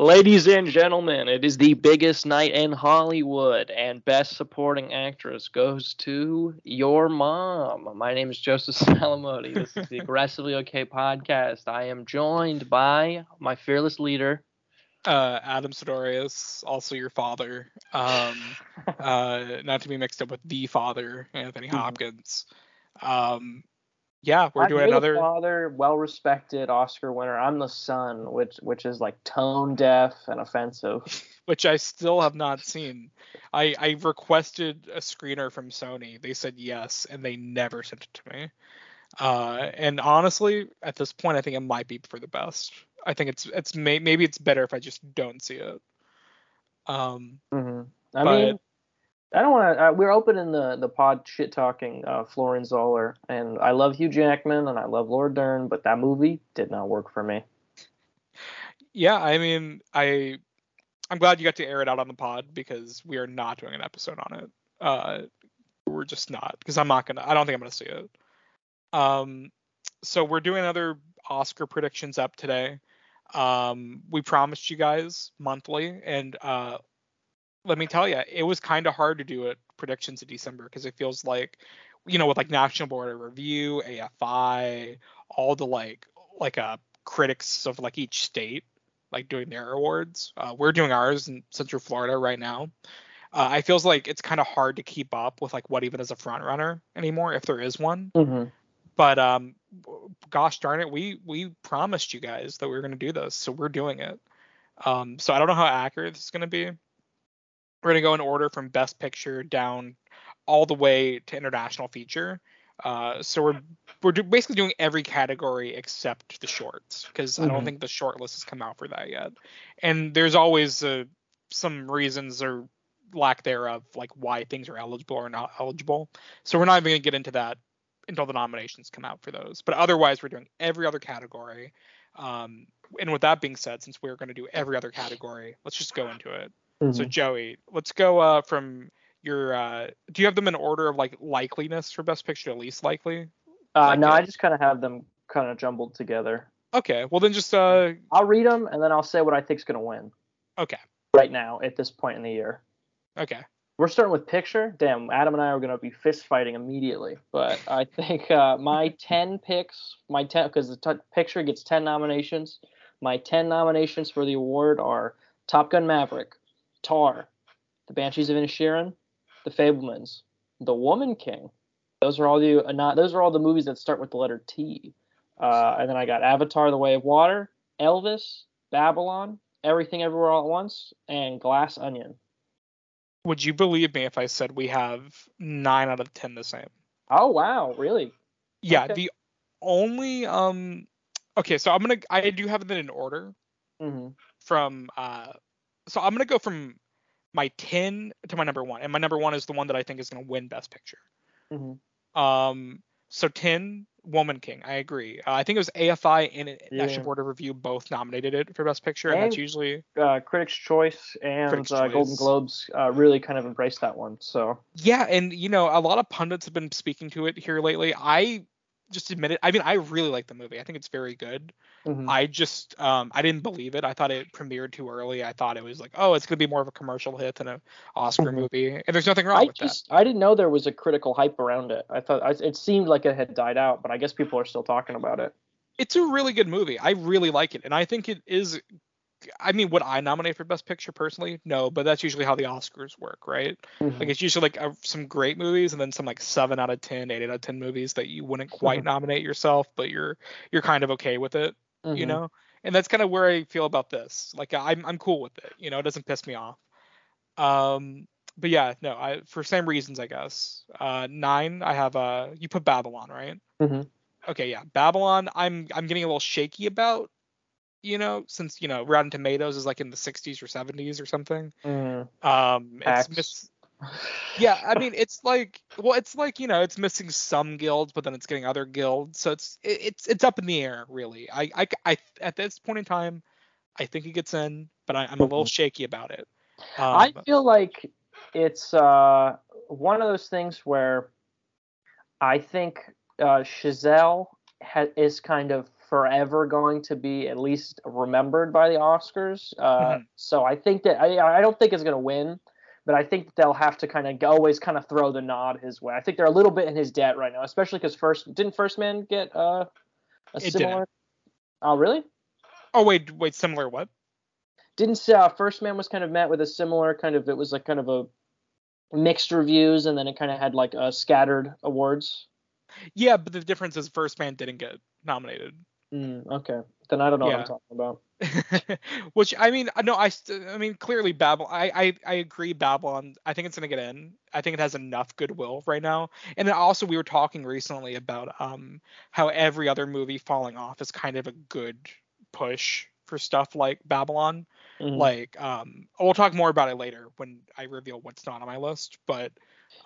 Ladies and gentlemen, it is the biggest night in Hollywood, and Best Supporting Actress goes to your mom. My name is Joseph Salamoti. This is the Aggressively Okay podcast. I am joined by my fearless leader, uh, Adam Sidorius, also your father. Um, uh, not to be mixed up with the father, Anthony Mm-hmm. Hopkins. Um, yeah, we're I'm doing the another. father, well-respected Oscar winner. I'm the son, which which is like tone deaf and offensive. which I still have not seen. I I requested a screener from Sony. They said yes, and they never sent it to me. Uh, and honestly, at this point, I think it might be for the best. I think it's it's may, maybe it's better if I just don't see it. Um, hmm I But- mean, I don't want to. Uh, we're opening the the pod shit talking uh, Florian Zeller, and I love Hugh Jackman and I love Laura Dern, but that movie did not work for me. yeah, I mean, I I'm glad you got to air it out on the pod because we are not doing an episode on it. Uh, we're just not because I'm not gonna. I don't think I'm gonna see it. Um, so we're doing another Oscar predictions up today. Um, we promised you guys monthly, and uh, let me tell you, it was kind of hard to do it predictions in December because it feels like, you know, with like National Board of Review, AFI, all the like like uh critics of like each state like doing their awards. Uh, we're doing ours in Central Florida right now. Uh, I feels like it's kind of hard to keep up with like what even is a front runner anymore if there is one. Mm-hmm. But um, gosh darn it, we we promised you guys that we were going to do this, so we're doing it. Um, so I don't know how accurate this is going to be. We're going to go in order from Best Picture down all the way to International Feature. Uh, so we're we're do, basically doing every category except the shorts because I don't Mhm. think the short list has come out for that yet. And there's always uh, some reasons or lack thereof, like why things are eligible or not eligible. So we're not even going to get into that until the nominations come out for those. But otherwise, we're doing every other category. Um, and with that being said, since we're going to do every other category, let's just go into it. So Joey, let's go uh, from your. Uh, do you have them in order of like likeliness for best picture to least likely? uh, no, it. I just kind of have them kind of jumbled together. Okay, well then just uh, I'll read them and then I'll say what I think's gonna win okay, right now at this point in the year. okay. We're starting with picture. Damn, Adam and I are gonna be fist fighting immediately. But I think uh, my ten picks, my ten, because the t- picture gets ten nominations. My ten nominations for the award are Top Gun Maverick, Tar, The Banshees of Inisherin, The Fabelmans, The Woman King. Those are all the uh, not. Those are all the movies that start with the letter T. Uh, and then I got Avatar: The Way of Water, Elvis, Babylon, Everything Everywhere All at Once, and Glass Onion. Would you believe me if I said we have nine out of ten the same? Oh wow, really? Yeah, Okay. the only um, okay, so I'm gonna I do have them in order hmm from uh, so I'm gonna go from my ten to my number one, and my number one is the one that I think is gonna win Best Picture. hmm Um, so 10, Woman King. I agree. Uh, I think it was AFI and Yeah. National Board of Review both nominated it for Best Picture, and, that's usually Uh, Critics' Choice and Critics' uh, Golden Globes uh, really kind of embraced that one. So yeah. And you know, a lot of pundits have been speaking to it here lately. I just admit it. I mean, I really like the movie. I think it's very good. mhm. I just um I didn't believe it. I thought it premiered too early. I thought it was like, oh, it's gonna be more of a commercial hit than an Oscar Mhm. movie, and there's nothing wrong I with just I didn't know there was a critical hype around it. I thought I, it seemed like it had died out, but I guess people are still talking about it. It's a really good movie. I really like it, and I think it is. I mean, would I nominate for Best Picture personally? No, but that's usually how the Oscars work, right? Mhm. Like it's usually like uh, some great movies and then some like seven out of 10, 8 out of ten movies that you wouldn't quite Mhm. nominate yourself, but you're you're kind of okay with it, you Mhm. know. And that's kind of where I feel about this. Like I'm I'm cool with it, you know. It doesn't piss me off. Um, but yeah, no, I for same reasons I guess. Uh, nine, I have uh, you put Babylon, right? Mhm. Okay, yeah, Babylon. I'm I'm getting a little shaky about, you know, since you know Rotten Tomatoes is like in the 60s or 70s or something. Mhm. Um, it's miss- yeah, I mean, it's like, well, it's like you know, it's missing some guilds, but then it's getting other guilds, so it's it, it's it's up in the air, really. I, I I at this point in time, I think it gets in, but I, I'm a little shaky about it. Um, I feel like it's uh, one of those things where I think uh, Chazelle ha- is kind of forever going to be at least remembered by the Oscars. Uh, Mhm. So I think that I I don't think it's going to win, but I think that they'll have to kind of always kind of throw the nod his way. I think they're a little bit in his debt right now, especially because first didn't First Man get uh, a It similar? didn't. Oh really? Oh wait, wait, similar what? Didn't uh, First Man was kind of met with a similar kind of it was like kind of a mixed reviews and then it kind of had like uh, scattered awards. Yeah, but the difference is First Man didn't get nominated. Mm, okay, then I don't know what I'm talking about. Which I mean, no, I, st- I mean, clearly Babylon. I, I, I agree. Babylon. I think it's gonna get in. I think it has enough goodwill right now. And then also, we were talking recently about um how every other movie falling off is kind of a good push for stuff like Babylon. Mhm. Like, um, we'll talk more about it later when I reveal what's not on my list. But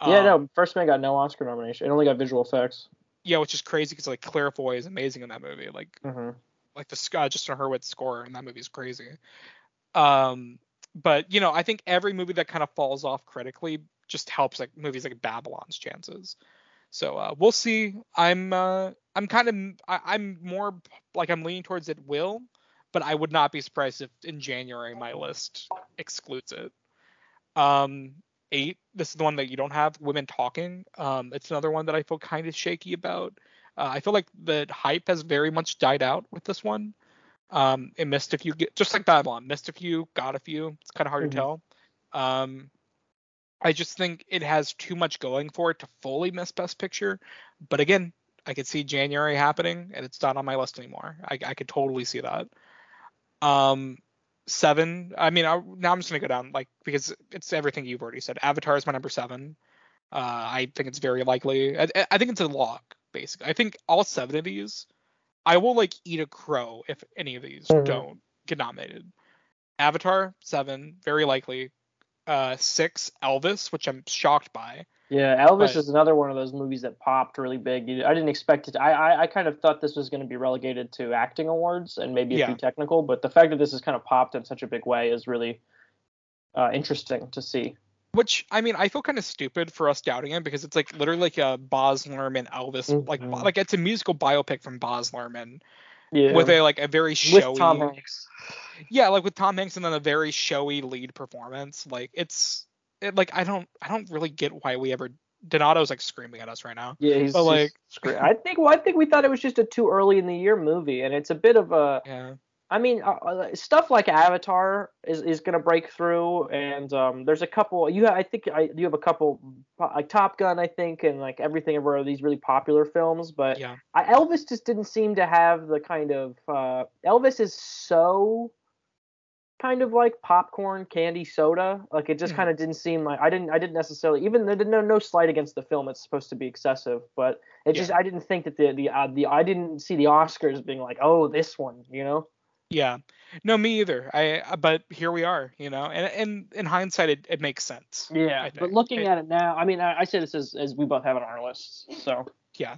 yeah, um, no, First Man got no Oscar nomination. It only got visual effects. Yeah, which is crazy because like Claire Foy is amazing in that movie. Like, hmm like the uh, Justin Hurwitz score in that movie is crazy. Um, but you know, I think every movie that kind of falls off critically just helps like movies like Babylon's chances. So uh, we'll see. I'm uh, I'm kind of I, I'm more like I'm leaning towards it will, but I would not be surprised if in January my list excludes it. Um, eight. This is the one that you don't have. Women talking. Um, it's another one that I feel kind of shaky about. Uh, I feel like the hype has very much died out with this one. Um, it missed a few, just like Babylon, missed a few, got a few. It's kind of hard Mhm. to tell. Um, I just think it has too much going for it to fully miss Best Picture. But again, I could see January happening, and it's not on my list anymore. I, I could totally see that. Um, seven. I mean, I, now I'm just gonna go down like because it's everything you've already said. Avatar is my number seven. Uh, I think it's very likely. I, I think it's a lock, basically. I think all seven of these, I will like eat a crow if any of these Mhm. don't get nominated. Avatar seven, very likely. Uh, six, Elvis, which I'm shocked by. Yeah, Elvis But- is another one of those movies that popped really big. I didn't expect it. I I, I kind of thought this was going to be relegated to acting awards and maybe a Yeah. few technical, but the fact that this has kind of popped in such a big way is really uh, interesting to see. Which I mean, I feel kind of stupid for us doubting it because it's like literally like a Baz Luhrmann Elvis, like Mhm. like it's a musical biopic from Baz Luhrmann Yeah, with a like a very with showy, Tom Hanks. yeah, like with Tom Hanks and then a very showy lead performance. Like it's it, like I don't I don't really get why we ever Donato's like screaming at us right now. Yeah, he's But, like- scre- I think well, I think we thought it was just a too early in the year movie, and it's a bit of a. Yeah. I mean, uh, uh, stuff like Avatar is, is going to break through, and um, there's a couple. You, I think, I you have a couple like Top Gun, I think, and like everything ever these really popular films. But Yeah. I, Elvis just didn't seem to have the kind of uh, Elvis is so kind of like popcorn candy soda. Like it just Mhm. kind of didn't seem like I didn't I didn't necessarily even there no no slight against the film. It's supposed to be excessive, but it just I didn't think that the the uh, the I didn't see the Oscars being like oh this one you know. Yeah. No, me either. I uh, but here we are, you know. And and in hindsight it, it makes sense. Yeah, but looking It- at it now, I mean, I, I say this as, as we both have it on our lists. So Yeah.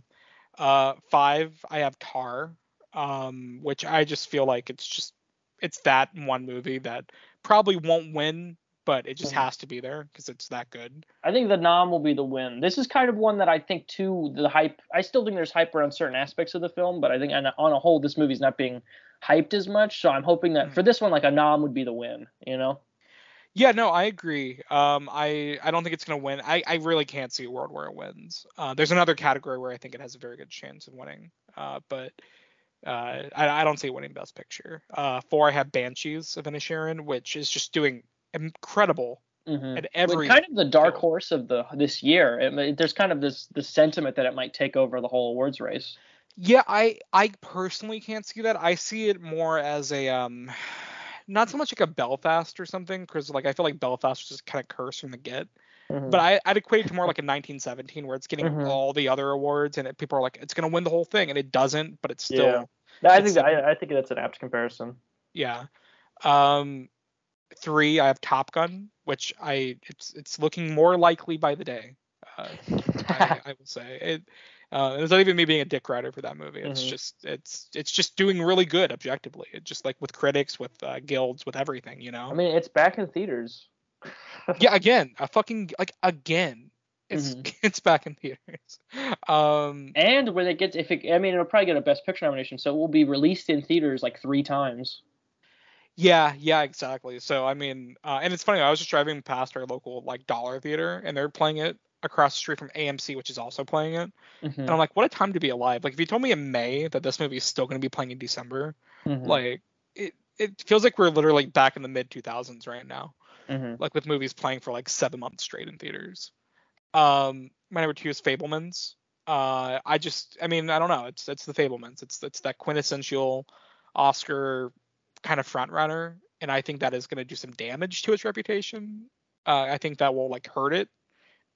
Uh five, I have Tar, um, which I just feel like it's just it's that one movie that probably won't win, but it just Mhm. has to be there because it's that good. I think the nom will be the win. This is kind of one that I think too the hype. I still think there's hype around certain aspects of the film, but I think on a, on a whole, this movie's not being hyped as much. So I'm hoping that Mhm. for this one, like a nom would be the win. You know? Yeah, no, I agree. Um, I I don't think it's gonna win. I I really can't see a world where it wins. Uh, there's another category where I think it has a very good chance of winning. Uh, but uh, I I don't see it winning Best Picture. Uh, four, I have Banshees of Inisherin, which is just doing incredible Mm-hmm. at every. kind of the dark horse of the this year. It, there's kind of this the sentiment that it might take over the whole awards race. Yeah, I I personally can't see that. I see it more as a um, not so much like a Belfast or something, because like I feel like Belfast was just kind of cursed from the get. Mhm. But I, I'd equate it to more like a 1917 where it's getting Mhm. all the other awards and it, people are like, it's gonna win the whole thing, and it doesn't, but it's still Yeah. I think that, I, I think that's an apt comparison. yeah. Um, three, I have Top Gun, which I it's it's looking more likely by the day. Uh, I, I will say it. Uh, it's not even me being a dick rider for that movie. It's Mhm. just it's it's just doing really good objectively. It just like with critics, with uh, guilds, with everything, you know. I mean, it's back in theaters. yeah, again, a fucking like again. It's mm-hmm. it's back in theaters. Um, and when it gets, if it, I mean, it'll probably get a Best Picture nomination, so it will be released in theaters like three times. Yeah, yeah, exactly. So I mean, uh, and it's funny. I was just driving past our local like dollar theater, and they're playing it across the street from AMC, which is also playing it. Mm-hmm. And I'm like, what a time to be alive! Like, if you told me in May that this movie is still going to be playing in December, mm-hmm. like it it feels like we're literally back in the mid 2000s right now. Mm-hmm. Like with movies playing for like seven months straight in theaters. Um, my number two is Fabelmans. Uh, I just, I mean, I don't know. It's it's the Fabelmans. It's it's that quintessential Oscar kind of front runner, and I think that is going to do some damage to its reputation. Uh, I think that will like hurt it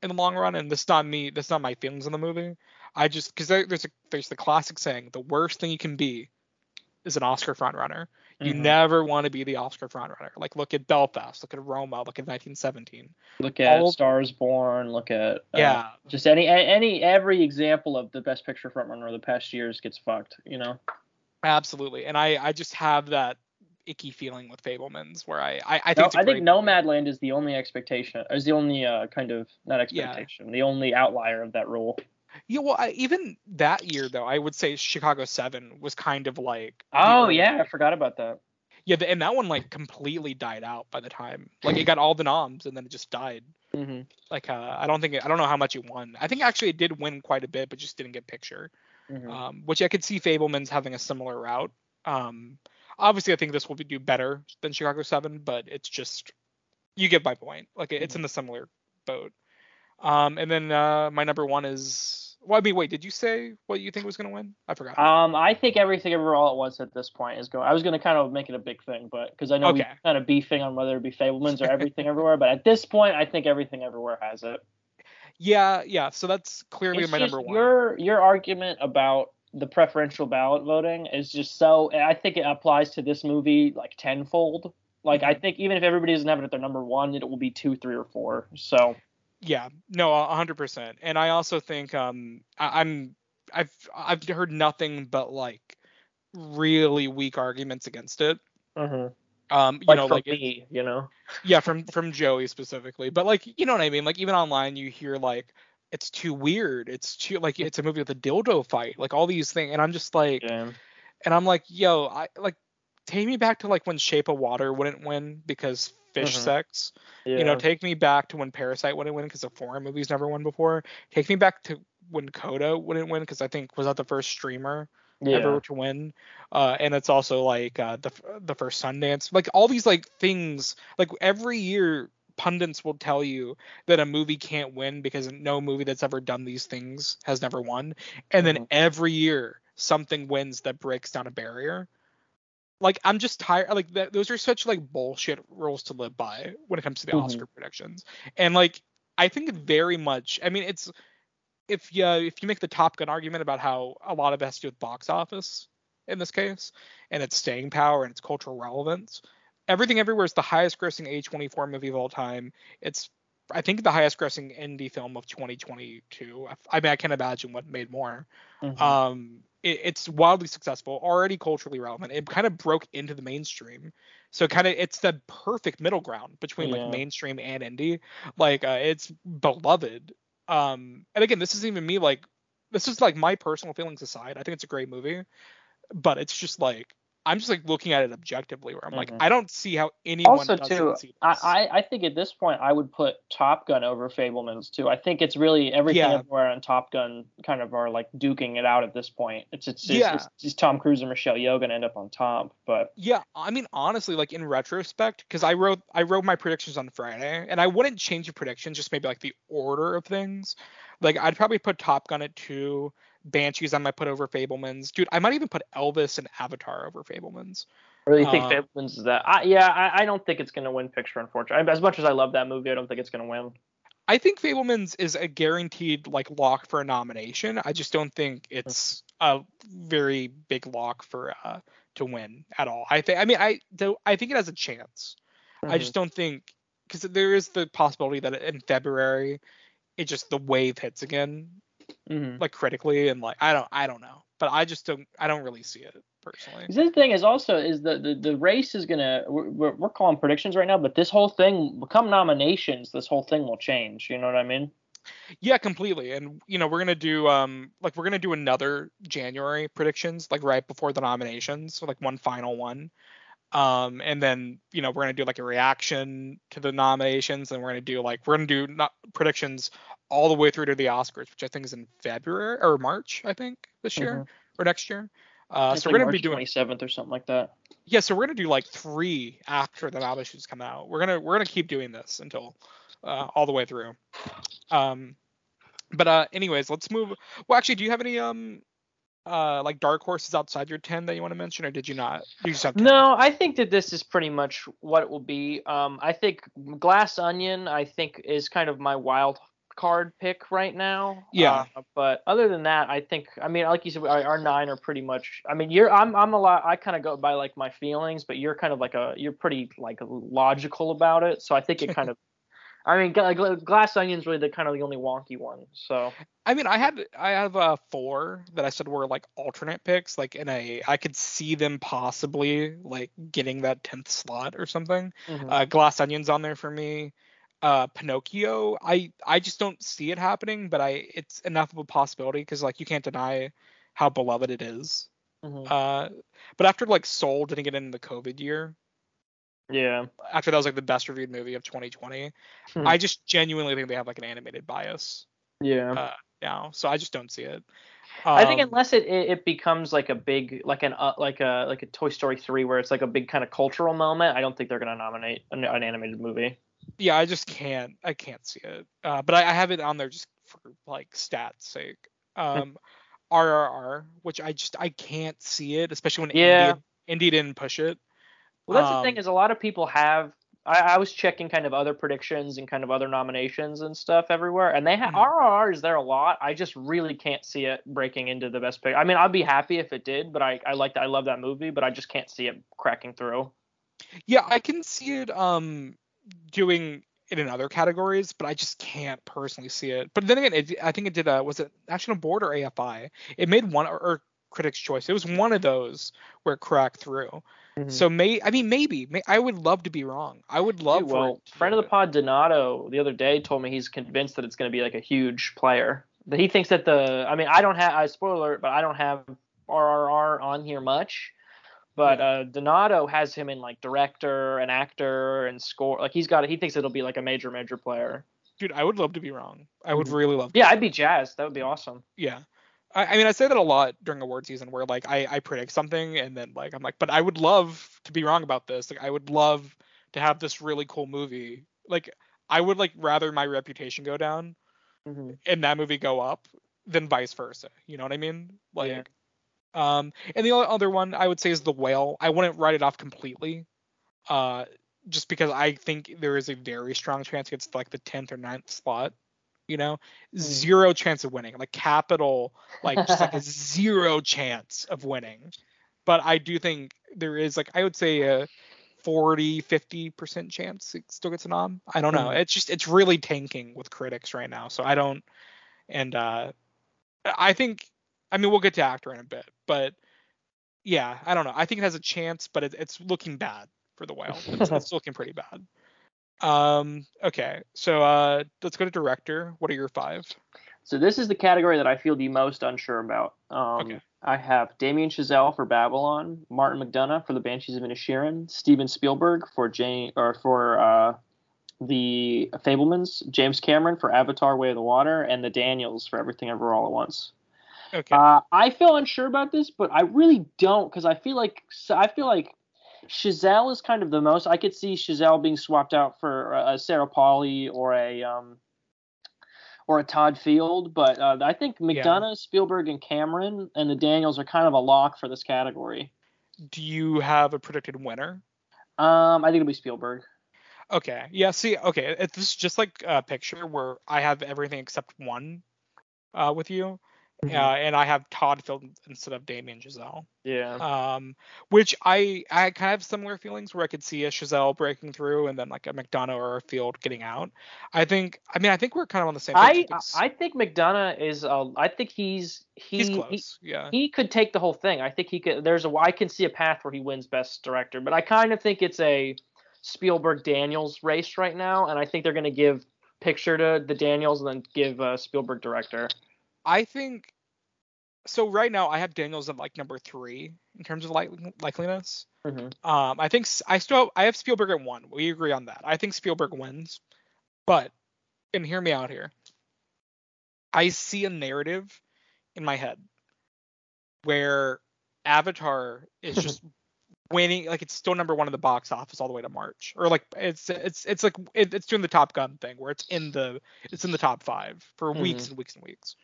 in the long run. And this is not me. This is not my feelings on the movie. I just because there, there's a there's the classic saying: the worst thing you can be is an Oscar frontrunner. You mm-hmm. never want to be the Oscar frontrunner. Like look at Belfast, look at Roma, look at 1917. Look at All Stars Born. Look at uh, yeah, just any any every example of the Best Picture frontrunner of the past years gets fucked. You know. Absolutely, and I I just have that icky feeling with Fabelmans, where I I, I think no, I think Nomadland is the only expectation is the only uh, kind of not expectation yeah. the only outlier of that rule. Yeah, well, I, even that year though, I would say Chicago Seven was kind of like. Oh yeah, I forgot about that. Yeah, and that one like completely died out by the time. Like it got all the noms and then it just died. Mm-hmm. Like uh, I don't think it, I don't know how much it won. I think actually it did win quite a bit, but just didn't get picture. Mm-hmm. Um, which I could see Fabelman's having a similar route. Um, obviously I think this will be, do better than Chicago Seven, but it's just you get my point. Like it's mm-hmm. in the similar boat. Um, and then uh, my number one is well, I mean, wait, did you say what you think was going to win? I forgot. Um, I think everything ever all at once at this point is going. I was going to kind of make it a big thing, but because I know okay. we kind of beefing on whether it be Fabelmans or everything everywhere, but at this point, I think everything everywhere has it. Yeah, yeah. So that's clearly it's my number one. Your your argument about the preferential ballot voting is just so. I think it applies to this movie like tenfold. Like I mm-hmm. think even if everybody doesn't have it at their number one, it will be two, three, or four. So yeah, no, hundred percent. And I also think um I, am I've I've heard nothing but like really weak arguments against it. Mm-hmm. Um, you like know, like me, it, you know. Yeah, from from Joey specifically, but like you know what I mean. Like even online, you hear like it's too weird. It's too like it's a movie with a dildo fight, like all these things, and I'm just like, yeah. and I'm like, yo, I like take me back to like when Shape of Water wouldn't win because fish mm-hmm. sex. Yeah. You know, take me back to when Parasite wouldn't win because the foreign movies never won before. Take me back to when Coda wouldn't win because I think was that the first streamer yeah. ever to win. Uh, and it's also like uh, the the first Sundance. Like all these like things. Like every year pundits will tell you that a movie can't win because no movie that's ever done these things has never won. And mm-hmm. then every year something wins that breaks down a barrier like I'm just tired. Like th- those are such like bullshit rules to live by when it comes to the mm-hmm. Oscar predictions. And like I think very much. I mean, it's if you if you make the Top Gun argument about how a lot of it has to do with box office in this case and its staying power and its cultural relevance. Everything Everywhere is the highest grossing A24 movie of all time. It's I think the highest grossing indie film of 2022. I mean, I can't imagine what made more. Mm-hmm. Um, it, it's wildly successful, already culturally relevant. It kind of broke into the mainstream, so kind of it's the perfect middle ground between yeah. like mainstream and indie. Like uh, it's beloved. Um, and again, this isn't even me like this is like my personal feelings aside. I think it's a great movie, but it's just like I'm just like looking at it objectively, where I'm mm-hmm. like, I don't see how anyone also too. I I think at this point I would put Top Gun over Fabelmans too. I think it's really everything yeah. everywhere on Top Gun kind of are like duking it out at this point. It's it's, it's yeah. It's, it's Tom Cruise and Michelle Yeoh gonna end up on top, but yeah, I mean honestly, like in retrospect, because I wrote I wrote my predictions on Friday, and I wouldn't change the predictions, just maybe like the order of things. Like I'd probably put Top Gun at two. Banshees I might put over Fabelmans. Dude, I might even put Elvis and Avatar over Fabelmans. Really think um, Fabelmans is that? I, yeah, I, I, don't think it's gonna win picture. Unfortunately, as much as I love that movie, I don't think it's gonna win. I think Fabelmans is a guaranteed like lock for a nomination. I just don't think it's a very big lock for uh to win at all. I think I mean I do, I think it has a chance. Mm-hmm. I just don't think because there is the possibility that in February it just the wave hits again mm-hmm. like critically and like I don't I don't know, but I just don't I don't really see it personally. The thing is also is the the, the race is gonna we're, we're calling predictions right now, but this whole thing become nominations. This whole thing will change. You know what I mean? Yeah, completely. And you know, we're gonna do um like we're gonna do another January predictions like right before the nominations, so like one final one. Um, and then you know we're gonna do like a reaction to the nominations, and we're gonna do like we're gonna do not predictions all the way through to the Oscars, which I think is in February or March, I think this year Mm-hmm. or next year. Uh, so we're gonna be doing 27th or something like that. yeah, so we're gonna do like three after the nominations come out. We're gonna we're gonna keep doing this until uh, all the way through. Um, but uh, anyways, let's move. Well, actually, do you have any um uh like dark horses outside your ten that you want to mention, or did you not? You No, I think that this is pretty much what it will be. Um, I think Glass Onion, I think, is kind of my wild card pick right now. Yeah. Uh, but other than that, I think, I mean, like you said, our, our nine are pretty much. I mean, you're, I'm, I'm a lot. I kind of go by like my feelings, but you're kind of like a, you're pretty like logical about it. So I think it kind of. I mean, Gla- Gla- Glass Onion's really the kind of the only wonky one. So I mean, I had I have uh four that I said were like alternate picks, like in a I could see them possibly like getting that tenth slot or something. mhm. Uh, Glass Onions on there for me. Uh, Pinocchio, I I just don't see it happening, but I it's enough of a possibility because like you can't deny how beloved it is. Mhm. Uh, but after like Soul didn't get in the COVID year, yeah. after that was like the best reviewed movie of 2020, Hmm. I just genuinely think they have like an animated bias Yeah. uh, now, so I just don't see it. I think Um, unless it, it, it becomes like a big like an uh, like a like a Toy Story three where it's like a big kind of cultural moment, I don't think they're gonna nominate an, an animated movie. yeah, I just can't. I can't see it. Uh, but I, I have it on there just for like stats sake. Um, RRR, which I just I can't see it, especially when Yeah. India, India didn't push it. Well, that's the Um, thing is a lot of people have. I, I was checking kind of other predictions and kind of other nominations and stuff everywhere, and they have Mhm. RRR is there a lot. I just really can't see it breaking into the best pick. I mean, I'd be happy if it did, but I I like I love that movie, but I just can't see it cracking through. Yeah, I can see it um doing it in other categories, but I just can't personally see it. But then again, it, I think it did. a was it National Board or AFI? It made one or, or Critics' Choice. It was one of those where it cracked through. So may I mean maybe may, I would love to be wrong. I would love. Dude, well, friend of the pod Donato the other day told me he's convinced that it's going to be like a huge player. That he thinks that the I mean I don't have I spoiler alert, but I don't have RRR on here much. But uh, Donato has him in like director and actor and score. Like he's got he thinks it'll be like a major major player. dude. I would love to be wrong. I would Mhm. really love. To Yeah, I'd be jazzed. That would be awesome. yeah I, I mean i say that a lot during award season where like I, I predict something and then like i'm like but i would love to be wrong about this. Like i would love to have this really cool movie. Like i would like rather my reputation go down hmm and that movie go up than vice versa. You know what i mean? Like Yeah. um and the other one i would say is the whale. I wouldn't write it off completely uh just because i think there is a very strong chance it's like the 10th or 9th slot you know zero chance of winning like capital like just like a zero chance of winning. But i do think there is like i would say a 40 50% chance it still gets a nom. I don't know. Mhm. it's just it's really tanking with critics right now. So i don't and uh i think i mean we'll get to actor in a bit but yeah i don't know. I think it has a chance but it, it's looking bad for the whale it's, it's looking pretty bad um okay so uh let's go to director what are your five So this is the category that I feel the most unsure about. Um, Okay. I have Damien Chazelle for Babylon, Martin McDonagh for The Banshees of Inisherin, Steven Spielberg for Jane or for uh, the Fabelmans, James Cameron for Avatar: Way of the Water, and the Daniels for Everything Ever All at Once. okay Uh, I feel unsure about this, but I really don't because I feel like I feel like Chazelle is kind of the most. I could see Chazelle being swapped out for a Sarah Polley or a um or a Todd Field, but uh, I think McDonagh, Spielberg, and Cameron and the Daniels are kind of a lock for this category. do you have a predicted winner Um, I think it'll be Spielberg. Okay. Yeah. See. Okay. It's this is just like a picture where I have everything except one uh, with you, Mhm. uh, and I have Todd Field instead of Damien Chazelle. Yeah. Um, which I I kind of have similar feelings where I could see a Chazelle breaking through and then like a McDonagh or a Field getting out. I think. I mean, I think we're kind of on the same. I page. I think McDonagh is. Uh, I think he's he, he's he yeah. he could take the whole thing. I think he could. There's a. I can see a path where he wins Best Director, but I kind of think it's a Spielberg Daniels race right now, and I think they're going to give picture to the Daniels and then give uh, Spielberg director. I think so. Right now, I have Daniels at like number three in terms of like likeliness. Mm-hmm. Um, I think I still have, I have Spielberg at one. We agree on that. I think Spielberg wins, but and hear me out here. I see a narrative in my head where Avatar is just winning, like it's still number one in the box office all the way to March, or like it's it's it's like it, it's doing the Top Gun thing where it's in the it's in the top five for weeks and weeks and weeks,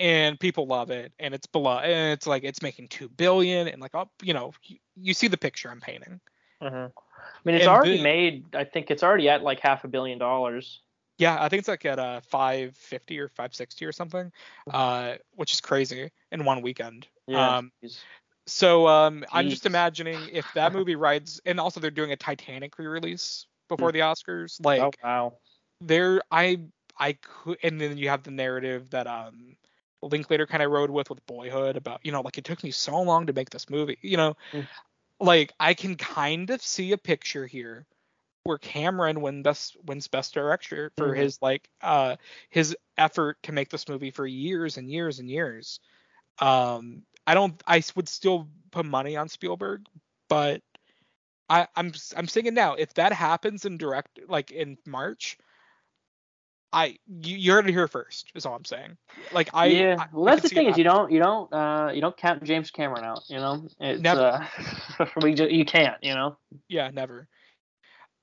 and people love it, and it's below, and it's like it's making two billion, and like oh, you know, you, you see the picture I'm painting. Mm-hmm. I mean, it's And already the- made. I think it's already at like half a billion dollars. Yeah, I think it's like at uh 550 or 560 or something, uh, which is crazy in one weekend. Yeah. Um, jeez. So um, I'm just imagining if that movie rides, and also they're doing a Titanic re-release before the Oscars. Like oh wow. there, I I could, and then you have the narrative that um Linklater kind of rode with with Boyhood about you know like it took me so long to make this movie. You know, Mm. like I can kind of see a picture here where Cameron win best wins best director for Mhm. his like uh his effort to make this movie for years and years and years. Um, I don't. I would still put money on Spielberg, but I, I'm I'm it now. If that happens in direct, like in March, I you, you heard it here first. Is all I'm saying. Like I yeah. I- well, that's the thing is you don't you don't uh you don't count James Cameron out. You know, it's Never. uh we ju- you can't. You know. Yeah, never.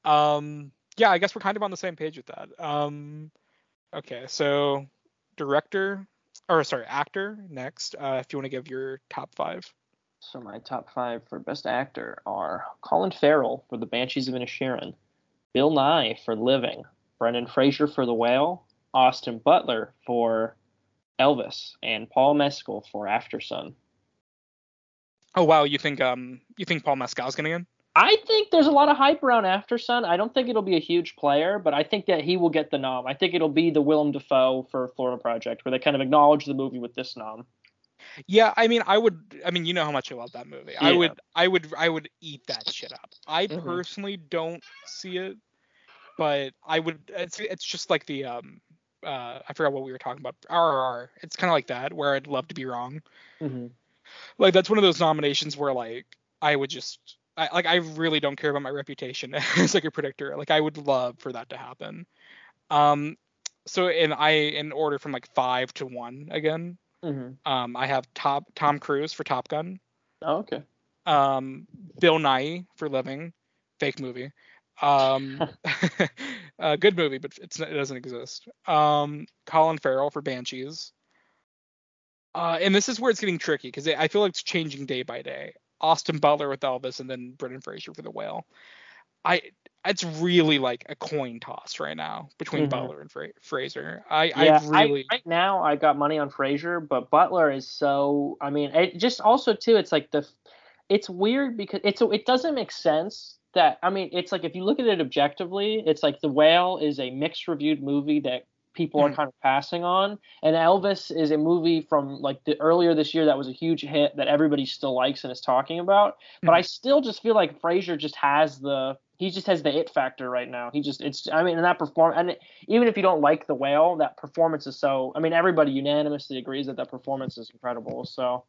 Um, yeah, I guess we're kind of on the same page with that. Um, okay, so director, or sorry, actor next. Uh, if you want to give your top five. So my top five for best actor are Colin Farrell for The Banshees of Inisherin, Bill Nighy for Living, Brendan Fraser for The Whale, Austin Butler for Elvis, and Paul Mescal for After Sun. Oh wow, you think um you think Paul Mescal's gonna win? I think there's a lot of hype around After Sun. I don't think it'll be a huge player, but I think that he will get the nom. I think it'll be the Willem Dafoe for Florida Project, where they kind of acknowledge the movie with this nom. Yeah, I mean, I would. I mean, you know how much I love that movie. I would, I would, I would eat that shit up. I Mhm. personally don't see it, but I would. It's, it's just like the um, uh, I forgot what we were talking about. RRR. It's kind of like that, where I'd love to be wrong. Mm-hmm. Like that's one of those nominations where like I would just, I like I really don't care about my reputation as like a predictor. Like I would love for that to happen. Um, so in I in order from like five to one again. Mm-hmm. Um, I have top Tom Cruise for Top Gun. Oh, okay. um, Bill Nighy for Living, fake movie. Um, a good movie, but it's it doesn't exist. Um, Colin Farrell for Banshees. Uh, and this is where it's getting tricky because I feel like it's changing day by day. Austin Butler with Elvis, and then Brendan Fraser for The Whale. I it's really like a coin toss right now between Mhm. Butler and Fra- Fraser. I Yeah, I really right now I got money on Fraser, but Butler is so. I mean, it just also too. It's like the. It's weird because it's it doesn't make sense that I mean it's like if you look at it objectively, it's like The Whale is a mixed reviewed movie that people Mhm. are kind of passing on, and Elvis is a movie from like the earlier this year that was a huge hit that everybody still likes and is talking about. But Mhm. I still just feel like Frazier just has the he just has the it factor right now. He just it's I mean and that perform and even if you don't like the whale, that performance is so. I mean, everybody unanimously agrees that that performance is incredible. So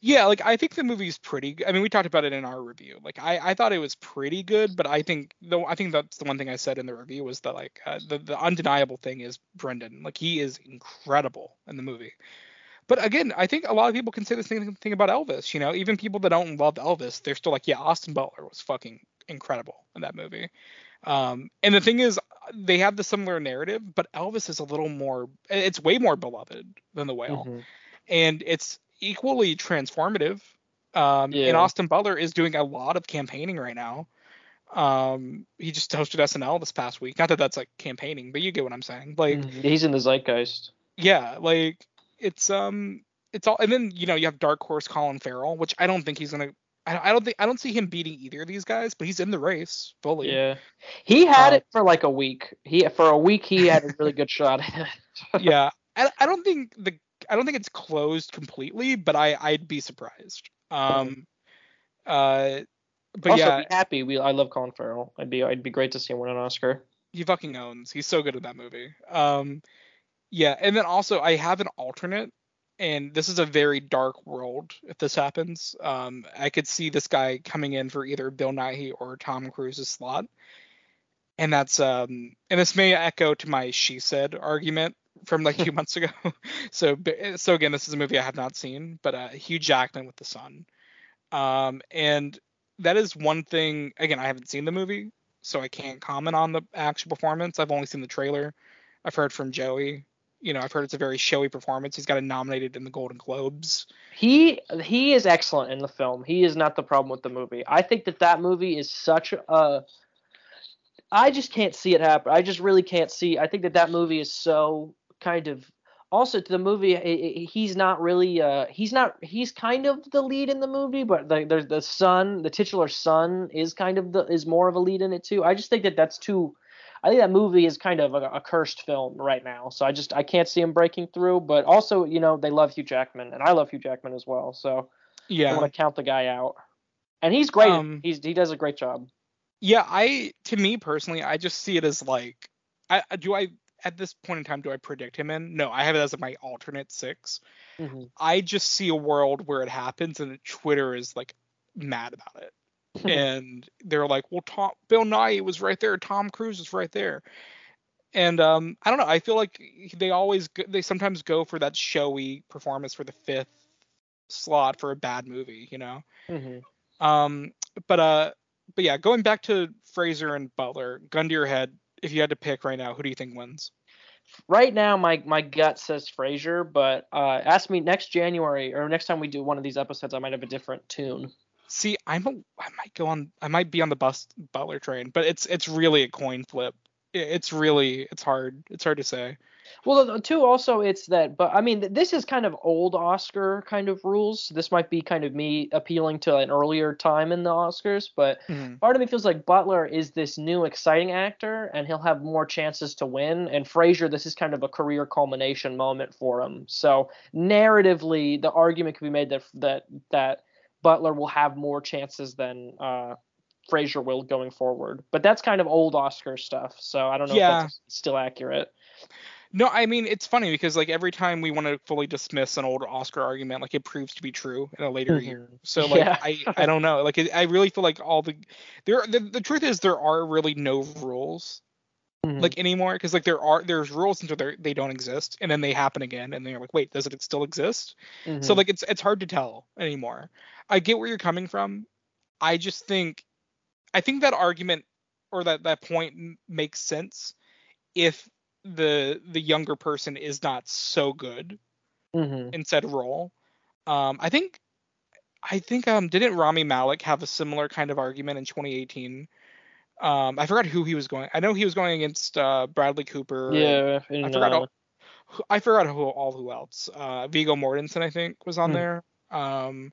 Yeah, like I think the movie's pretty. I mean, we talked about it in our review. Like I, I thought it was pretty good, but I think though I think that's the one thing I said in the review was that like uh, the the undeniable thing is Brendan. Like he is incredible in the movie. But again, I think a lot of people can say the same thing about Elvis. You know, even people that don't love Elvis, they're still like, yeah, Austin Butler was fucking incredible in that movie. Um, and the thing is, they have the similar narrative, but Elvis is a little more. It's way more beloved than the Whale Mhm. and it's equally transformative. Um, Yeah. And Austin Butler is doing a lot of campaigning right now. Um, he just hosted SNL this past week. Not that that's like campaigning, but you get what I'm saying. Like, Mhm. he's in the zeitgeist. yeah, like it's um, it's all. And then you know you have Dark Horse Colin Farrell, which I don't think he's gonna. I, I don't think I don't see him beating either of these guys, but he's in the race fully. Yeah, he had Uh, it for like a week. He for a week he had a really good shot. yeah. I, I don't think the I don't think it's closed completely, but I I'd be surprised. Um, uh, but also, yeah, be happy. We I love Colin Farrell. I'd be I'd be great to see him win an Oscar. he fucking owns. He's so good in that movie. Um, yeah, and then also I have an alternate, and this is a very dark world. If this happens, um, I could see this guy coming in for either Bill Nighy or Tom Cruise's slot, and that's um, and this may echo to my she said argument from like a few months ago. so so again, this is a movie I have not seen, but uh, Hugh Jackman with the Sun, um, and that is one thing. Again, I haven't seen the movie, so I can't comment on the actual performance. I've only seen the trailer. I've heard from Joey. You know, I've heard it's a very showy performance. He's got it nominated in the Golden Globes. He he is excellent in the film. He is not the problem with the movie. I think that that movie is such a I just can't see it happen. I just really can't see. I think that that movie is so kind of also to the movie he's not really uh he's not he's kind of the lead in the movie but the the, the son the titular son is kind of the is more of a lead in it too i just think that that's too i think that movie is kind of a, a cursed film right now so i just i can't see him breaking through but also you know they love hugh jackman and i love hugh jackman as well so yeah i want to count the guy out and he's great um, he's he does a great job yeah i to me personally i just see it as like I do I at this point in time do I predict him in? No, I have it as my alternate 6 mm-hmm. I just see a world where it happens and Twitter is like mad about it. And they're like, well, Tom, Bill Nighy was right there. Tom Cruise is right there. And um, I don't know. I feel like they always they sometimes go for that showy performance for the fifth slot for a bad movie, you know. Mm-hmm. Um, but uh, but yeah, going back to Fraser and Butler, gun to your head. If you had to pick right now, who do you think wins? right now my my gut says Fraser, but uh, ask me next January or next time we do one of these episodes, I might have a different tune. See, I'm a, I might go on, I might be on the bus Butler train, but it's it's really a coin flip. It's really it's hard. It's hard to say. Well, too, also it's that, but I mean, this is kind of old Oscar kind of rules. This might be kind of me appealing to an earlier time in the Oscars, but mm-hmm. part of me feels like Butler is this new exciting actor, and he'll have more chances to win. And Fraser, this is kind of a career culmination moment for him. So narratively, the argument could be made that that that Butler will have more chances than uh, Fraser will going forward. But that's kind of old Oscar stuff, so I don't know yeah. if that's still accurate. No, I mean it's funny because like every time we want to fully dismiss an old Oscar argument, like it proves to be true in a later mm-hmm. year. So like yeah. I I don't know. Like it, I really feel like all the there the, the truth is there are really no rules mm-hmm. like anymore because like there are there's rules until they they don't exist and then they happen again and they're like wait does it still exist? Mm-hmm. So like it's it's hard to tell anymore. I get where you're coming from. I just think I think that argument or that that point makes sense if the the younger person is not so good mm-hmm. in said role. Um, I think I think um didn't Rami Malek have a similar kind of argument in 2018? Um, I forgot who he was going. I know he was going against uh, Bradley Cooper. Yeah, I forgot. All, I forgot who all who else. Uh, Viggo Mortensen I think was on mm. there. Um,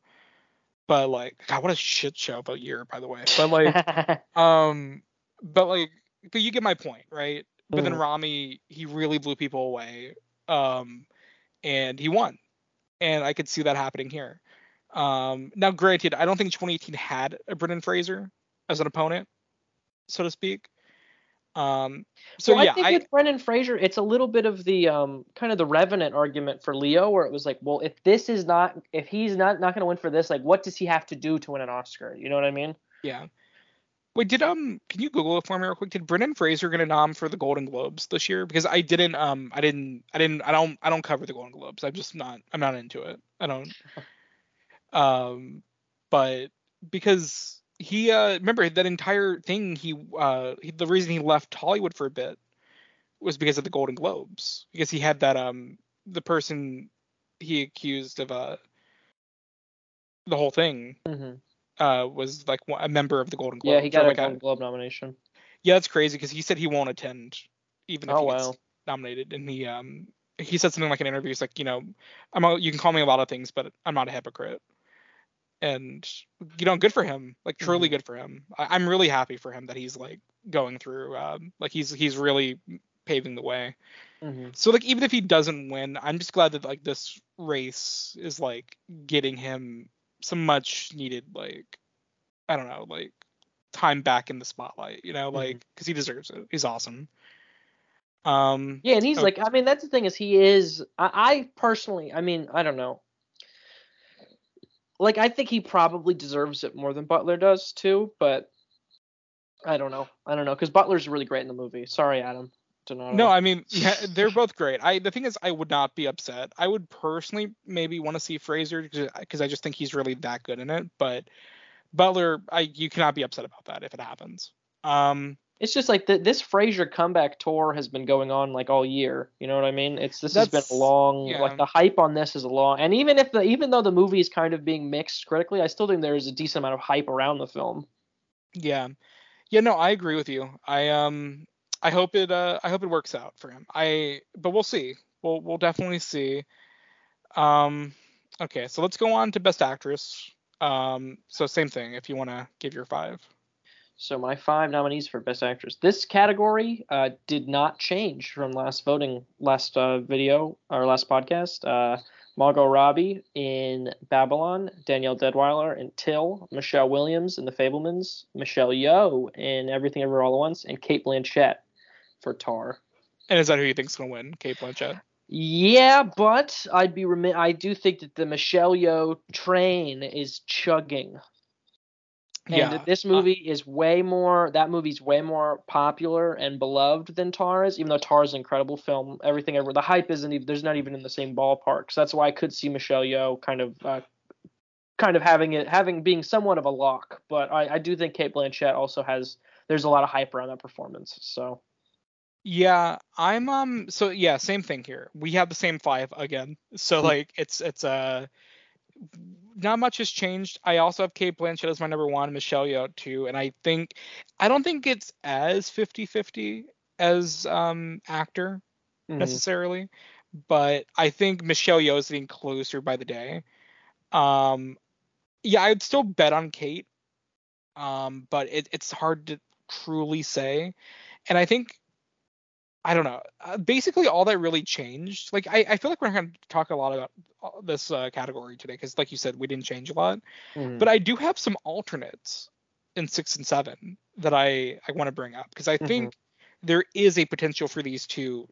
but like, God, what a shit show about year, by the way. But like, um, but like, but you get my point, right? But mm. then Rami, he really blew people away. Um, and he won. And I could see that happening here. Um, now, granted, I don't think 2018 had a Brendan Fraser as an opponent, so to speak. Um, so well, yeah, I think I, with Brendan Fraser, it's a little bit of the um, kind of the Revenant argument for Leo, where it was like, well, if this is not, if he's not not going to win for this, like, what does he have to do to win an Oscar? You know what I mean? Yeah. Wait, did um can you Google it for me real quick? Did Brendan Fraser get a nom for the Golden Globes this year? Because I didn't um I didn't I didn't I don't I don't cover the Golden Globes. I'm just not I'm not into it. I don't um but because he uh remember that entire thing he uh he, the reason he left Hollywood for a bit was because of the Golden Globes. Because he had that um the person he accused of uh the whole thing. Mm-hmm uh, was like a member of the Golden Globe. Yeah, he got a like Golden Globe nomination. Yeah, that's crazy because he said he won't attend even if oh, he gets wow. nominated, and he um he said something like in interviews like you know I'm a, you can call me a lot of things, but I'm not a hypocrite. And you know, good for him. Like truly mm-hmm. good for him. I, am really happy for him that he's like going through. Um, like he's he's really paving the way. Mm-hmm. So like even if he doesn't win, I'm just glad that like this race is like getting him some much needed like I don't know like time back in the spotlight. You know, like because he deserves it. He's awesome. Um, Yeah, and he's Oh. like, I mean, that's the thing is he is. I, I personally, I mean, I don't know. Like, I think he probably deserves it more than Butler does too, but I don't know. I don't know because Butler's really great in the movie. Sorry, Adam. No, I mean, yeah, they're both great. I the thing is, I would not be upset. I would personally maybe want to see Fraser because I just think he's really that good in it. But Butler, I you cannot be upset about that if it happens. Um, it's just like the, this Fraser comeback tour has been going on like all year. You know what I mean? It's this has been a long, yeah. like the hype on this is a long, and even if the even though the movie is kind of being mixed critically, I still think there is a decent amount of hype around the film. yeah, yeah, no, I agree with you. I um, I hope it uh, I hope it works out for him. I, but we'll see. We'll we'll definitely see. Um, okay, so let's go on to Best Actress. Um, so same thing. If you want to give your five. So my five nominees for Best Actress. This category uh, did not change from last voting, last uh, video or last podcast. Uh, Margot Robbie in Babylon, Danielle Deadwyler in Till, Michelle Williams in The Fabelmans, Michelle Yeoh in Everything Ever All at Once, and Cate Blanchett for Tar. And is that who you think's gonna win? Cate Blanchett. Yeah, but I'd be remi- I do think that the Michelle Yeoh train is chugging. And yeah. this movie is way more. That movie's way more popular and beloved than Tar is, even though Tar is an incredible film. Everything ever. The hype isn't even. There's not even in the same ballpark. So that's why I could see Michelle Yeoh kind of, uh, kind of having it, having being somewhat of a lock. But I, I do think Cate Blanchett also has. There's a lot of hype around that performance. So Yeah, I'm um so yeah, same thing here. We have the same five again. So Hmm. like it's it's uh not much has changed. I also have Cate Blanchett as my number one, Michelle Yeoh too, and I think I don't think it's as 50-50 as um actor mhm. necessarily, but I think Michelle Yeoh is getting closer by the day. Um yeah, I'd still bet on Cate. Um but it, it's hard to truly say. And I think I don't know. Uh, basically, all that really changed. Like, I, I feel like we're going to talk a lot about uh, this uh, category today because, like you said, we didn't change a lot. Mhm. But I do have some alternates in six and seven that I, I want to bring up because I Mhm. think there is a potential for these two,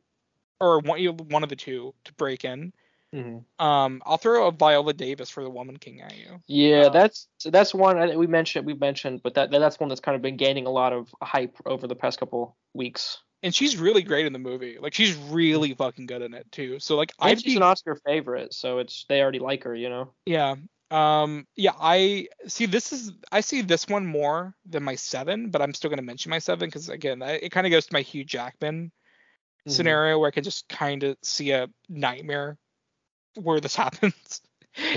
or one one of the two, to break in. Mhm. Um, I'll throw a Viola Davis for the Woman King at you. Yeah, Uh, that's that's one I- we mentioned. We've mentioned, but that that's one that's kind of been gaining a lot of hype over the past couple weeks. And she's really great in the movie. Like, she's really fucking good in it too. So like, I'd she's an Oscar favorite, so it's they already like her, you know. Yeah. Um yeah, I see this is I see this one more than my 7, but I'm still going to mention my 7 cuz again, I, it kind of goes to my Hugh Jackman Mhm. scenario where I can just kind of see a nightmare where this happens.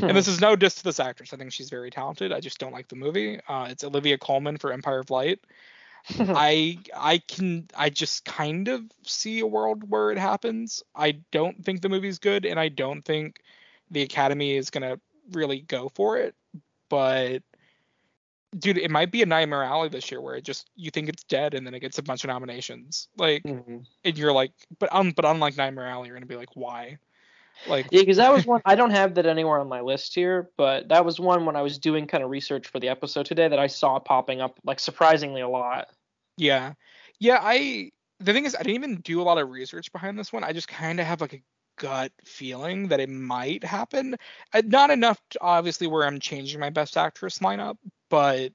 and this is no diss to this actress. I think she's very talented. I just don't like the movie. Uh it's Olivia Colman for Empire of Light. I I can I just kind of see a world where it happens. I don't think the movie's good and I don't think the Academy is gonna really go for it. But dude, it might be a Nightmare Alley this year where it just you think it's dead and then it gets a bunch of nominations. Like Mhm. and you're like but um but unlike Nightmare Alley, you're gonna be like, why? Like Yeah, because that was one I don't have that anywhere on my list here, but that was one when I was doing kind of research for the episode today that I saw popping up like surprisingly a lot. Yeah. Yeah, I the thing is I didn't even do a lot of research behind this one. I just kind of have like a gut feeling that it might happen. Not enough to obviously where I'm changing my best actress lineup, but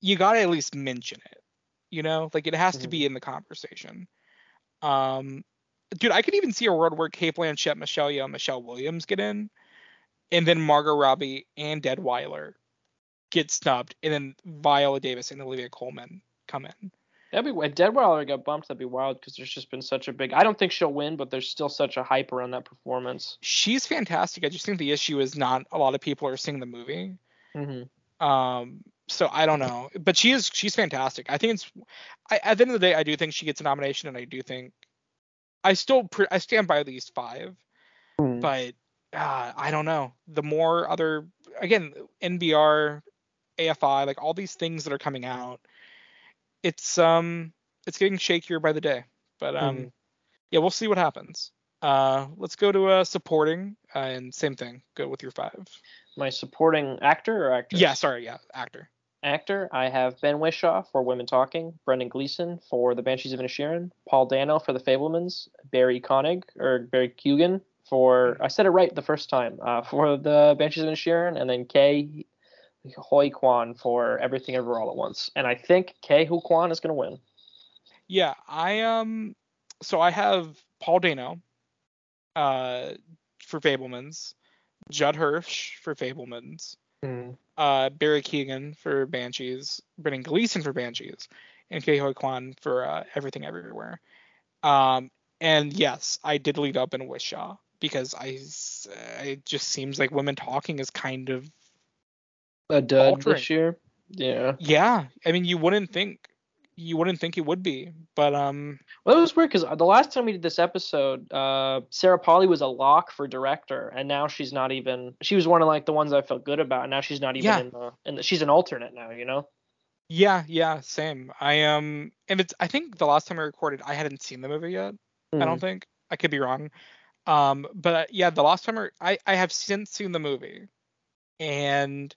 you got to at least mention it. You know, like it has to be in the conversation. Um dude, I could even see a world where Cate Blanchett, Michelle Yeoh, Michelle Williams get in and then Margot Robbie and Deadwyler get snubbed and then Viola Davis and Olivia Colman come in. That'd be if Deadwyler got bumped. That'd be wild because there's just been such a big. I don't think she'll win, but there's still such a hype around that performance. she's fantastic. I just think the issue is not a lot of people are seeing the movie. Mm-hmm. Um, so I don't know, but she is she's fantastic. I think it's I, at the end of the day, I do think she gets a nomination, and I do think I still pre- I stand by these five, but uh, I don't know. The more other again NBR, AFI, like all these things that are coming out, it's um it's getting shakier by the day. But um Mhm. yeah, we'll see what happens. Uh, let's go to uh, supporting, uh, and same thing. Go with your five. My supporting actor or actress? Yeah, sorry, yeah, actor. Actor, I have Ben Whishaw for Women Talking, Brendan Gleeson for The Banshees of Inisherin, Paul Dano for The Fabelmans, Barry Koenig or Barry Keoghan for I said it right the first time uh, for The Banshees of Inisherin, and then Ke Huy Quan for Everything Ever All at Once. And I think Ke Huy Quan is going to win. Yeah, I um, so I have Paul Dano, uh, for Fabelmans, Judd Hirsch for Fabelmans, Mm. uh, Barry Keoghan for Banshees, Brendan Gleeson for Banshees, and Ke Huy Quan for uh, Everything Everywhere. Um, and yes, I did lead up in Whishaw because I, uh, it just seems like women talking is kind of A dud Altering. this year. Yeah. yeah. I mean, you wouldn't think you wouldn't think it would be, but um, Well, it was weird because the last time we did this episode, uh, Sarah Polley was a lock for director, and now she's not even. She was one of like the ones I felt good about, and now she's not even Yeah. in the. In the she's an alternate now, you know. yeah, yeah, same. I um, and it's I think the last time I recorded, I hadn't seen the movie yet. I don't think I could be wrong. Um, but uh, yeah, the last time I, I I have since seen the movie, and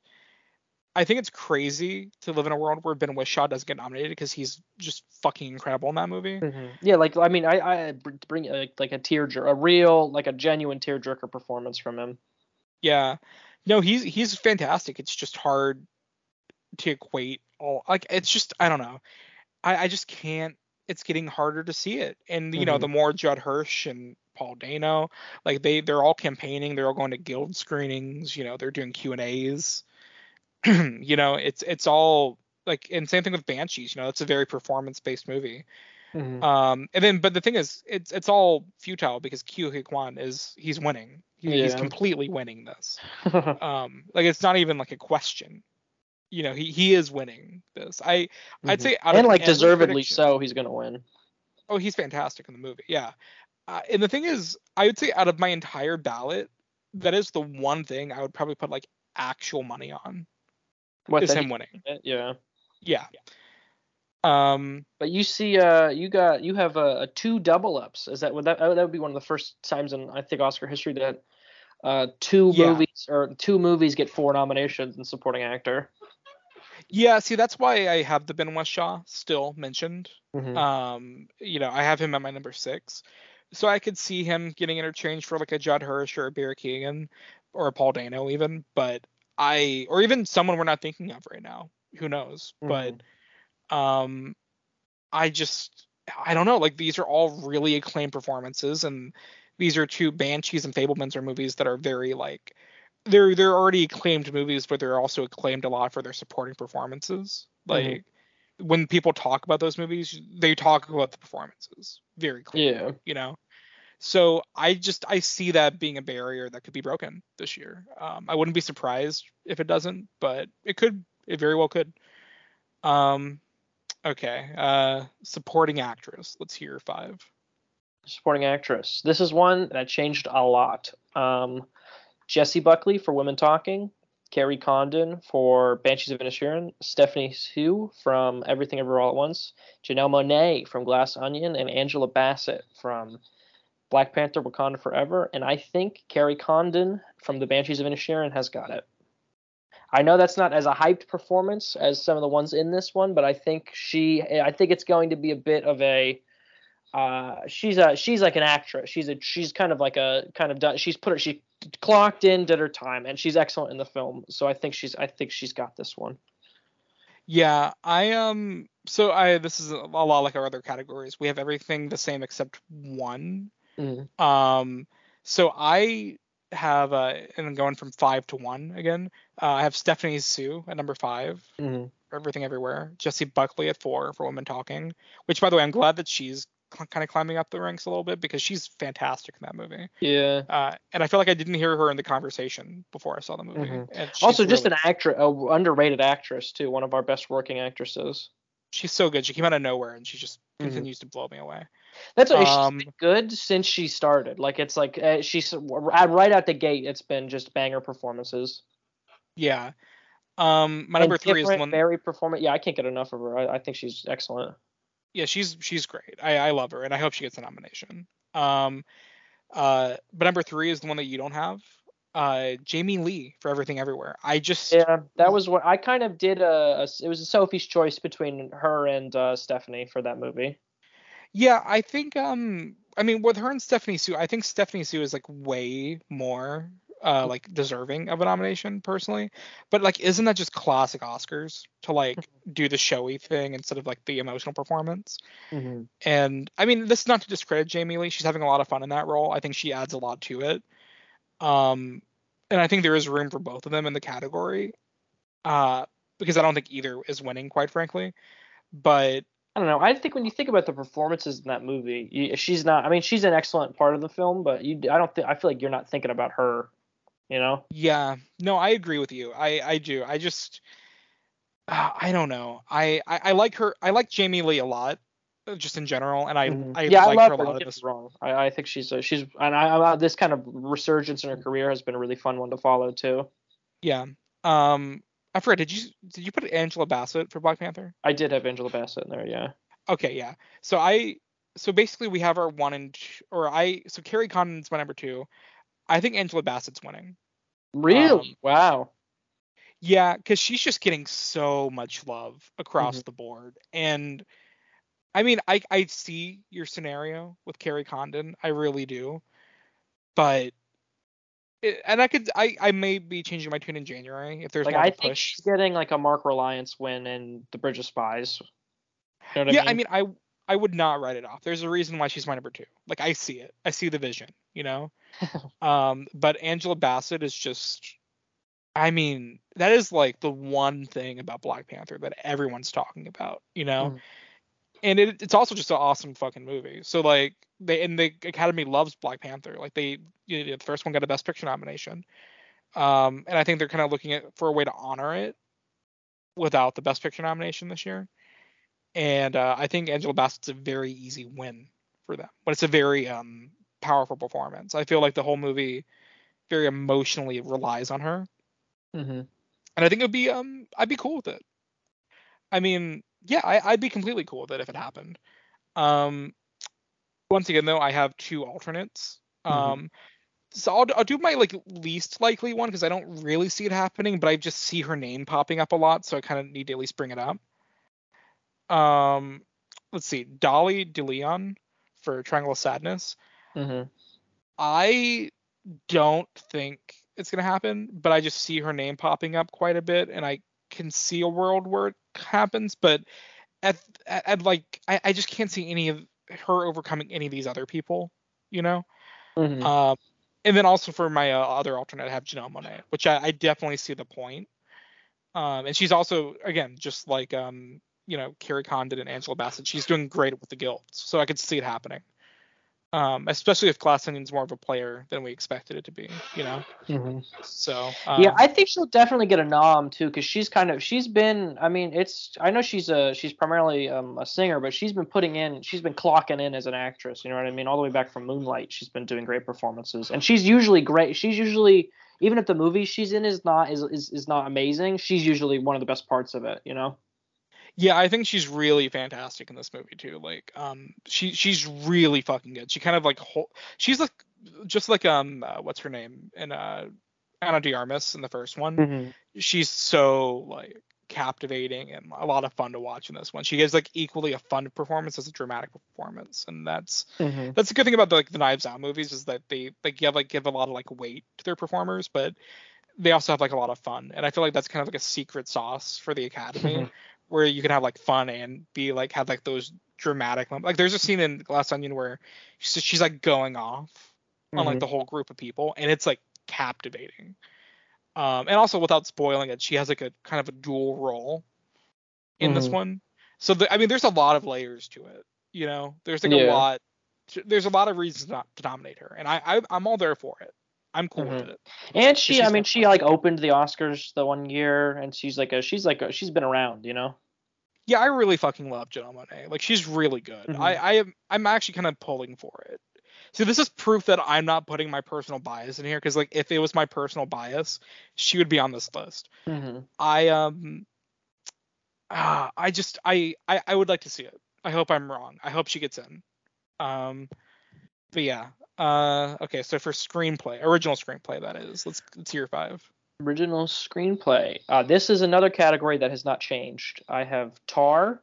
I think it's crazy to live in a world where Ben Whishaw doesn't get nominated because he's just fucking incredible in that movie. Mhm. Yeah, like I mean, I I bring uh, like a tear jer- a real like a genuine tearjerker performance from him. Yeah, no, he's he's fantastic. It's just hard to equate all like it's just I don't know. I I just can't. It's getting harder to see it, and you know Mhm. the more Judd Hirsch and Paul Dano, like they they're all campaigning. They're all going to guild screenings. You know they're doing Q and A's. you know it's it's all like and same thing with Banshees. You know it's a very performance based movie. Mhm. Um, and then, but the thing is, it's it's all futile because Q Kwan is he's winning. He, He's completely winning this. Um, like it's not even like a question. You know, he he is winning this. I I'd Mhm. say out and like deservedly so, he's gonna win. Oh, he's fantastic in the movie. Yeah. Uh, and the thing is, I would say out of my entire ballot, that is the one thing I would probably put like actual money on What is him winning. Yeah. Yeah. Um. But you see, uh, you got you have a, a two double ups. Is that would that that would be one of the first times in I think Oscar history that uh two Yeah. movies or two movies get four nominations in supporting actor. Yeah. See, that's why I have the Ben Whishaw still mentioned. Mhm. Um, you know, I have him at my number six, so I could see him getting interchanged for like a Judd Hirsch or a Barry Keoghan or a Paul Dano even, but I or even someone we're not thinking of right now. Who knows? But um, I just I don't know. Like these are all really acclaimed performances, and these are two Banshees and Fabelmans are movies that are very like they're they're already acclaimed movies, but they're also acclaimed a lot for their supporting performances. Like Mhm. when people talk about those movies, they talk about the performances very clearly. yeah. You know. So I just I see that being a barrier that could be broken this year. Um, I wouldn't be surprised if it doesn't, but it could. It very well could. Um, okay. Uh, supporting actress. Let's hear five. Supporting actress. This is one that changed a lot. Um, Jessie Buckley for Women Talking, Kerry Condon for Banshees of Inisherin, Stephanie Hsu from Everything Ever All at Once, Janelle Monáe from Glass Onion, and Angela Bassett from Black Panther: Wakanda Forever. And I think Kerry Condon from The Banshees of Inisherin has got it. I know that's not as a hyped performance as some of the ones in this one, but I think she, I think it's going to be a bit of a uh, she's a she's like an actress. She's a she's kind of like a kind of done. She's put her she clocked in, did her time, and she's excellent in the film. So I think she's I think she's got this one. Yeah, I um. So I this is a lot like our other categories. We have everything the same except one. Mm. Um. So I have uh, and I'm going from five to one again. Uh, I have Stephanie Hsu at number five. Mm. for Everything Everywhere. Jessie Buckley at four for Women Talking, which by the way, I'm glad that she's cl- kind of climbing up the ranks a little bit because she's fantastic in that movie. Yeah. Uh, and I feel like I didn't hear her in the conversation before I saw the movie. Mhm. And Also, just really- an actress, a underrated actress too. One of our best working actresses. she's so good. She came out of nowhere and she just Mhm. continues to blow me away. That's what Um, she's been good since she started. Like it's like uh, she's right out the gate. It's been just banger performances. Yeah. Um, my And number three is the one. very performant. Yeah, I can't get enough of her. I, I think she's excellent. Yeah, she's she's great. I I love her and I hope she gets a nomination. Um, uh, but number three is the one that you don't have. uh, Jamie Lee for Everything Everywhere. I just Yeah, that was what I kind of did. A, a it was a Sophie's choice between her and uh, Stephanie for that movie. Yeah, I think um I mean with her and Stephanie Hsu, I think Stephanie Hsu is like way more uh like deserving of a nomination personally. But like isn't that just classic Oscars to like do the showy thing instead of like the emotional performance? Mm-hmm. And I mean this is not to discredit Jamie Lee, she's having a lot of fun in that role. I think she adds a lot to it. Um and I think there is room for both of them in the category. Uh because I don't think either is winning quite frankly. But I don't know. I think when you think about the performances in that movie, you, she's not. I mean, she's an excellent part of the film, but you, I don't think. I feel like you're not thinking about her. You know? Yeah. No, I agree with you. I I do. I just. Uh, I don't know. I, I I like her. I like Jamie Lee a lot, just in general, and I Mhm. I yeah, like I her love a her. lot Don't in get this. wrong. I, I think she's a, she's and I, I this kind of resurgence in her career has been a really fun one to follow too. Yeah. Um. I forgot. Did you did you put Angela Bassett for Black Panther? I did have Angela Bassett in there. Yeah. Okay. Yeah. So I so basically we have our one and or I so Kerry Condon's my number two. I think Angela Bassett's winning. Really? Um, wow. Yeah, because she's just getting so much love across Mm-hmm. the board. And I mean, I I see your scenario with Kerry Condon. I really do. But it, and I could I I may be changing my tune in January if there's Like I think push. she's getting like a Mark Rylance win in The Bridge of Spies. You know yeah, I I mean? mean, I I would not write it off. There's a reason why she's my number two. Like I see it. I see the vision, you know. um, but Angela Bassett is just I mean, that is like the one thing about Black Panther that everyone's talking about, you know. Mhm. And it, it's also just an awesome fucking movie. So like they and the Academy loves Black Panther. Like they you know, the first one got a Best Picture nomination. Um, and I think they're kind of looking at for a way to honor it without the Best Picture nomination this year. And uh, I think Angela Bassett's a very easy win for them, but it's a very um, powerful performance. I feel like the whole movie very emotionally relies on her, Mhm. and I think it would be um I'd be cool with it. I mean, yeah, I, I'd be completely cool with it if it happened. Um, once again though, I have two alternates. Mhm. Um, so I'll, I'll do my like least likely one because I don't really see it happening, but I just see her name popping up a lot, so I kind of need to at least bring it up. Um, let's see, Dolly DeLeon for Triangle of Sadness. Mhm. I don't think it's gonna happen, but I just see her name popping up quite a bit, and I can see a world where it happens. But at at, at like, I, I just can't see any of her overcoming any of these other people, you know. Mhm. Um, and then also for my uh, other alternate, I have Janelle Monáe, which I, I definitely see the point. Um, and she's also again just like um, you know Kerry Condon and Angela Bassett, she's doing great with the guilds, so I could see it happening. Um, especially if Glass Onion's more of a player than we expected it to be, you know. Mhm. So um, yeah, I think she'll definitely get a nom too, because she's kind of she's been. I mean, it's I know she's a she's primarily um, a singer, but she's been putting in she's been clocking in as an actress. You know what I mean? All the way back from Moonlight, she's been doing great performances, and she's usually great. She's usually even if the movie she's in is not is is, is not amazing, she's usually one of the best parts of it. You know? Yeah, I think she's really fantastic in this movie too. Like, um, she she's really fucking good. She kind of like whole, she's like just like um, uh, what's her name in uh, Ana de Armas in the first one. Mm-hmm. She's so like captivating and a lot of fun to watch in this one. She gives like equally a fun performance as a dramatic performance, and that's Mm-hmm. that's a good thing about the, like the Knives Out movies is that they they give like give a lot of like weight to their performers, but they also have like a lot of fun. And I feel like that's kind of like a secret sauce for the Academy, Mhm. Where you can have like fun and be like have like those dramatic moments. Like there's a scene in Glass Onion where she's, she's like going off on Mm-hmm. like the whole group of people, and it's like captivating. Um, and also without spoiling it, she has like a kind of a dual role in this Mhm. one. So the, I mean, there's a lot of layers to it. You know, there's like a lot. There's a lot of reasons not to nominate her, and I, I I'm all there for it. I'm cool with Mhm. it. And she, I mean, not she like opened the Oscars the one year, and she's like a she's like a, she's been around, you know. Yeah, I really fucking love Janelle Monae. Like she's really good. Mhm. I I am I'm actually kind of pulling for it. See, this is proof that I'm not putting my personal bias in here because like if it was my personal bias, she would be on this list. Mm-hmm. I um ah, I just I, I I would like to see it. I hope I'm wrong. I hope she gets in. Um but yeah. Uh, okay, so for screenplay, original screenplay, that is. Let's let's hear five. Original screenplay. Uh, this is another category that has not changed. I have Tar,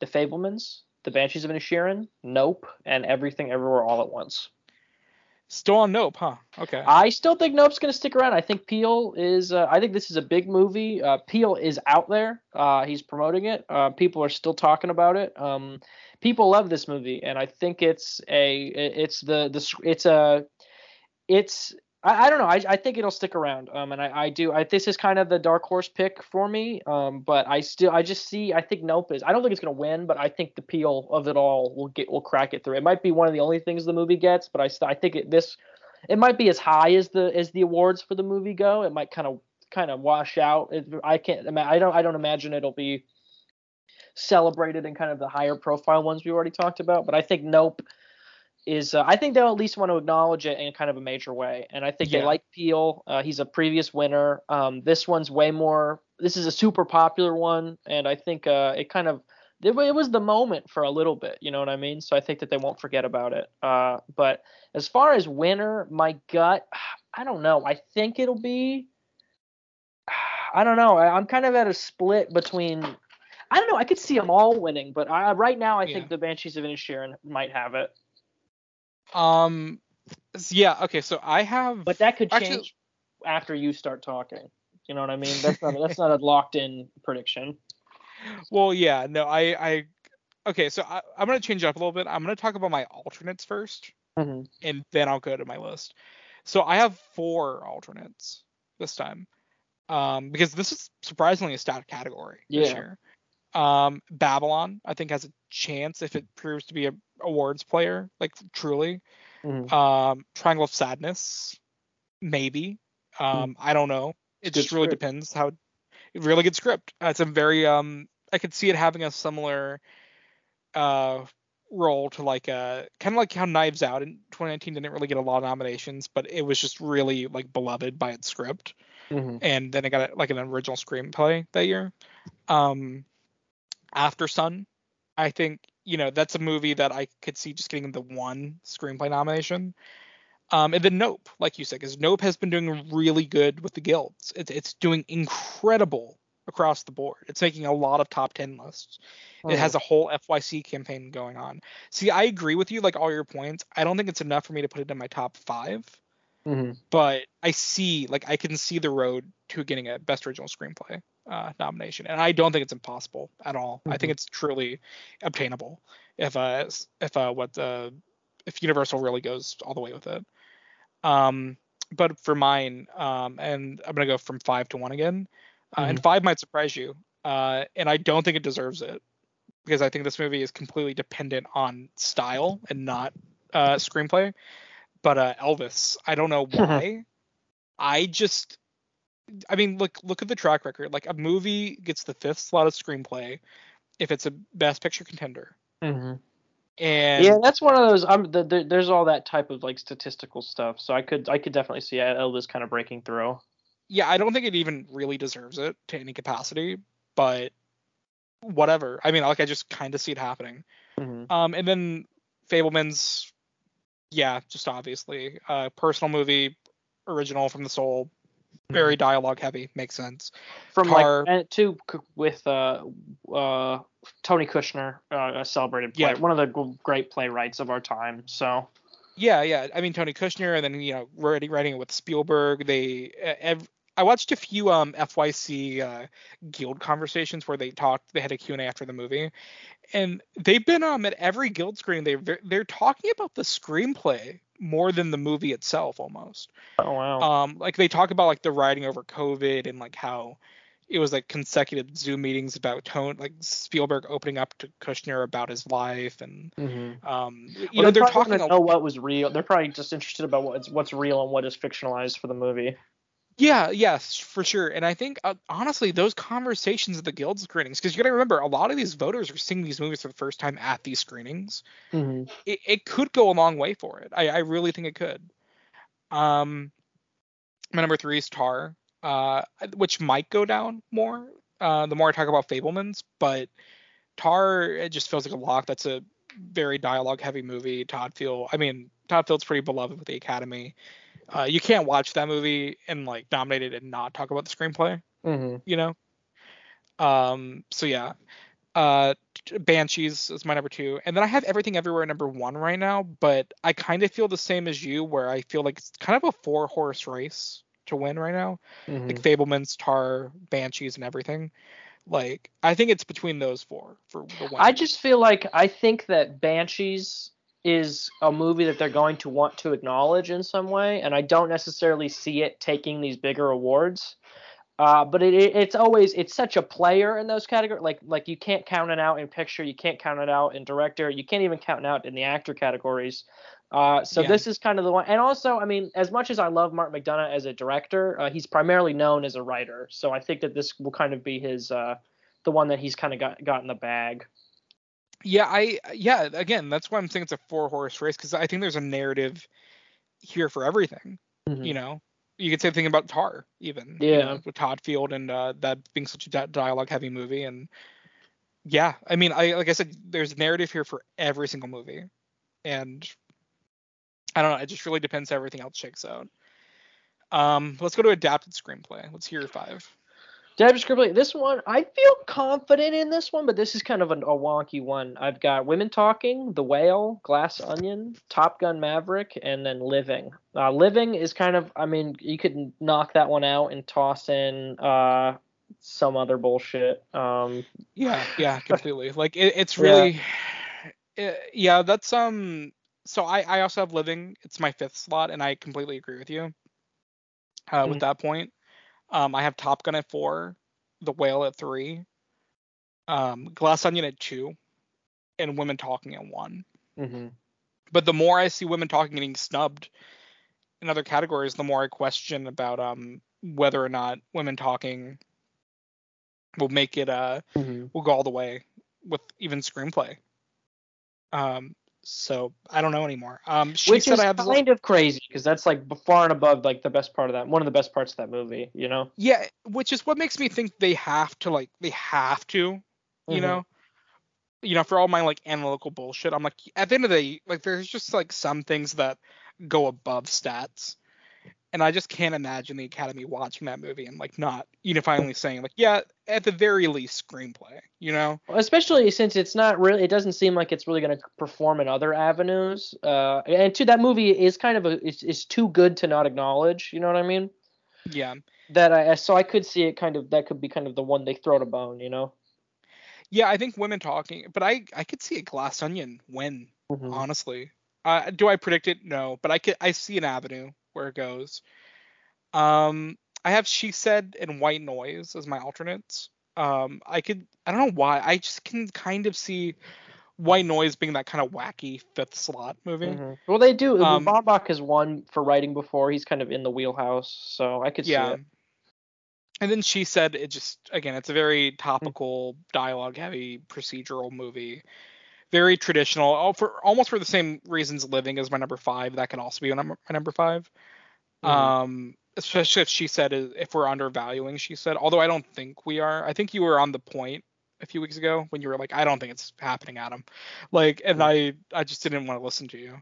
The Fablemans, The Banshees of Inisherin, Nope, and Everything Everywhere All at Once. Still on Nope, huh? Okay. I still think Nope's going to stick around. I think Peele is. Uh, I think this is a big movie. Uh, Peele is out there. Uh, he's promoting it. Uh, people are still talking about it. Um, people love this movie, and I think it's a. It's the the. It's a. It's I, I don't know. I, I think it'll stick around. Um, and I, I do. I this is kind of the dark horse pick for me. Um, but I still I just see. I think Nope is. I don't think it's gonna win, but I think the Peele of it all will get will crack it through. It might be one of the only things the movie gets, but I I think it this it might be as high as the as the awards for the movie go. It might kind of kind of wash out. It, I can't. I don't. I don't imagine it'll be celebrated in kind of the higher profile ones we already talked about. But I think Nope is uh, I think they'll at least want to acknowledge it in kind of a major way. And I think yeah. they like Peele. Uh, he's a previous winner. Um, this one's way more. This is a super popular one, and I think uh, it kind of it, it, was the moment for a little bit. You know what I mean? So I think that they won't forget about it. Uh, but as far as winner, my gut, I don't know. I think it'll be. I don't know. I, I'm kind of at a split between I don't know. I could see them all winning, but I, right now I yeah. think the Banshees of Inisherin might have it. Um, yeah, okay, so I have. But that could change actually, after you start talking. You know what I mean? That's not that's not a locked in prediction. Well, yeah, no, I I okay, so I, am gonna change up a little bit. I'm gonna talk about my alternates 1st mm-hmm. and then I'll go to my list. So I have four alternates this time, um, because this is surprisingly a stat category yeah. this year. Um, Babylon, I think, has a chance if it proves to be a awards player, like truly. Mm-hmm. Um, Triangle of Sadness, maybe. Um, mm I don't know. It just really script. depends how. Really good script. Uh, it's a very um. I could see it having a similar uh role to like uh kind of like how Knives Out in 2019 didn't really get a lot of nominations, but it was just really like beloved by its script. Mm-hmm. And then it got like an original screenplay that year. Um, Aftersun, I think you know that's a movie that I could see just getting the one screenplay nomination. Um, and then Nope, like you said, because Nope has been doing really good with the guilds. It's it's doing incredible across the board. It's making a lot of top ten lists. Oh. It has a whole FYC campaign going on. See, I agree with you, like all your points. I don't think it's enough for me to put it in my top 5 mm-hmm. But I see, like, I can see the road to getting a best original screenplay uh, nomination, and I don't think it's impossible at all. Mm-hmm. I think mm-hmm. it's truly obtainable if uh if uh what the if Universal really goes all the way with it. Um, but for mine, um, and I'm gonna go from five to one again, uh, mm-hmm. and five might surprise you, uh, and I don't think it deserves it because I think this movie is completely dependent on style and not uh, screenplay. But uh, Elvis, I don't know why. I just I mean, look look at the track record. Like a movie gets the fifth slot of screenplay if it's a Best Picture contender. Mm-hmm. And yeah, that's one of those. I'm the, the, there's all that type of like statistical stuff. So I could I could definitely see Elvis kind of breaking through. Yeah, I don't think it even really deserves it to any capacity, but whatever. I mean, like I just kind of see it happening. Mm-hmm. Um, and then Fabelman's, yeah, just obviously, uh, personal movie, original from the soul, very mm-hmm. dialogue heavy. Makes sense. From Tar, like and two with uh uh Tony Kushner, uh, a celebrated play, yeah. one of the great playwrights of our time. So. Yeah, yeah. I mean Tony Kushner, and then you know writing writing it with Spielberg. They ev- I watched a few um FYC uh, guild conversations where they talked. They had a Q and A after the movie, and they've been um at every guild screen. They they're talking about the screenplay more than the movie itself almost. Oh wow. Um, like they talk about like the writing over COVID and like how it was like consecutive Zoom meetings about tone, like Spielberg opening up to Kushner about his life, and mm-hmm. um, you well, know they're, they're talking. To know what was real. They're probably just interested about what's what's real and what is fictionalized for the movie. Yeah, yes, for sure. And I think uh, honestly, those conversations at the guild screenings, because you got to remember, a lot of these voters are seeing these movies for the first time at these screenings. Mm-hmm. It, it, could go a long way for it. I, I really think it could. Um, my number three is Tar, uh, which might go down more uh, the more I talk about Fabelmans, but Tar it just feels like a lock. That's a very dialogue heavy movie. Todd Field, I mean Todd Field's pretty beloved with the Academy. Uh, you can't watch that movie and like nominate it and not talk about the screenplay. Mm-hmm. You know. Um. So yeah. Uh, Banshees is my number two, and then I have Everything Everywhere number one right now. But I kind of feel the same as you, where I feel like it's kind of a four horse race to win right now. Mm-hmm. Like Fabelmans, Tar, Banshees, and everything. Like I think it's between those four for the win. I just feel like I think that Banshees is a movie that they're going to want to acknowledge in some way, and I don't necessarily see it taking these bigger awards. Uh, but it, it, it's always it's such a player in those categories. Like like you can't count it out in picture, you can't count it out in director, you can't even count it out in the actor categories. Uh, so Yeah. this is kind of the one. And also, I mean, as much as I love Martin McDonagh as a director, uh, he's primarily known as a writer. So I think that this will kind of be his uh, the one that he's kind of got got in the bag. Yeah, I yeah, again, that's why I'm saying it's a four horse race because I think there's a narrative here for everything. You know, you could say the thing about Tar even. you Yeah. know, with Todd Field and uh, that being such a di- dialogue heavy movie and yeah, I mean, I like I said, there's narrative here for every single movie, and I don't know, it just really depends how everything else shakes out. Um, let's go to adapted screenplay. Let's hear your five. Screenplay. This one, I feel confident in this one, but this is kind of an, a wonky one. I've got Women Talking, The Whale, Glass Onion, Top Gun Maverick, and then Living. Uh, Living is kind of, I mean, you could knock that one out and toss in uh, some other bullshit. Um, Yeah, yeah, completely. like it, it's really, yeah. yeah, that's um. So I I also have living. It's my fifth slot, and I completely agree with you. Uh, Mhm. with that point, um, I have Top Gun at four, The Whale at three, um, Glass Onion at two, and Women Talking at one. mhm. But the more I see women talking getting snubbed in other categories, the more I question about um whether or not women talking will make it uh Mhm. will go all the way with even screenplay. Um, so I don't know anymore. Um, she Which said is I have kind of crazy because that's like far and above like the best part of that, one of the best parts of that movie, you know? yeah, which is what makes me think they have to like they have to, you Mhm. know, you know, for all my like analytical bullshit, I'm like at the end of the day, like there's just like some things that go above stats. And I just can't imagine the Academy watching that movie and like not unifyingly saying like, yeah, at the very least screenplay, you know? especially since it's not really it doesn't seem like it's really going to perform in other avenues uh and two that movie is kind of a is, is too good to not acknowledge you know what i mean Yeah. that i so i could see it kind of that could be kind of the one they throw to bone you know Yeah, I think women talking, but I I could see a glass onion win Mhm. honestly. Uh, do I predict it? No, but I could I see an avenue where it goes. Um, I have she said and white noise as my alternates. Um, I could I don't know why I just can kind of see white noise being that kind of wacky fifth slot movie. Mhm. well they do Um, Baumbach has won for writing before he's kind of in the wheelhouse so i could Yeah. see it And then she said it just again it's a very topical dialogue heavy procedural movie. Very traditional. Oh, for almost for the same reasons living is my number 5. That can also be my number, my number 5. Mhm. Um especially if she said if we're undervaluing she said although I don't think we are. I think you were on the point a few weeks ago when you were like I don't think it's happening Adam. Like and I I just didn't want to listen to you.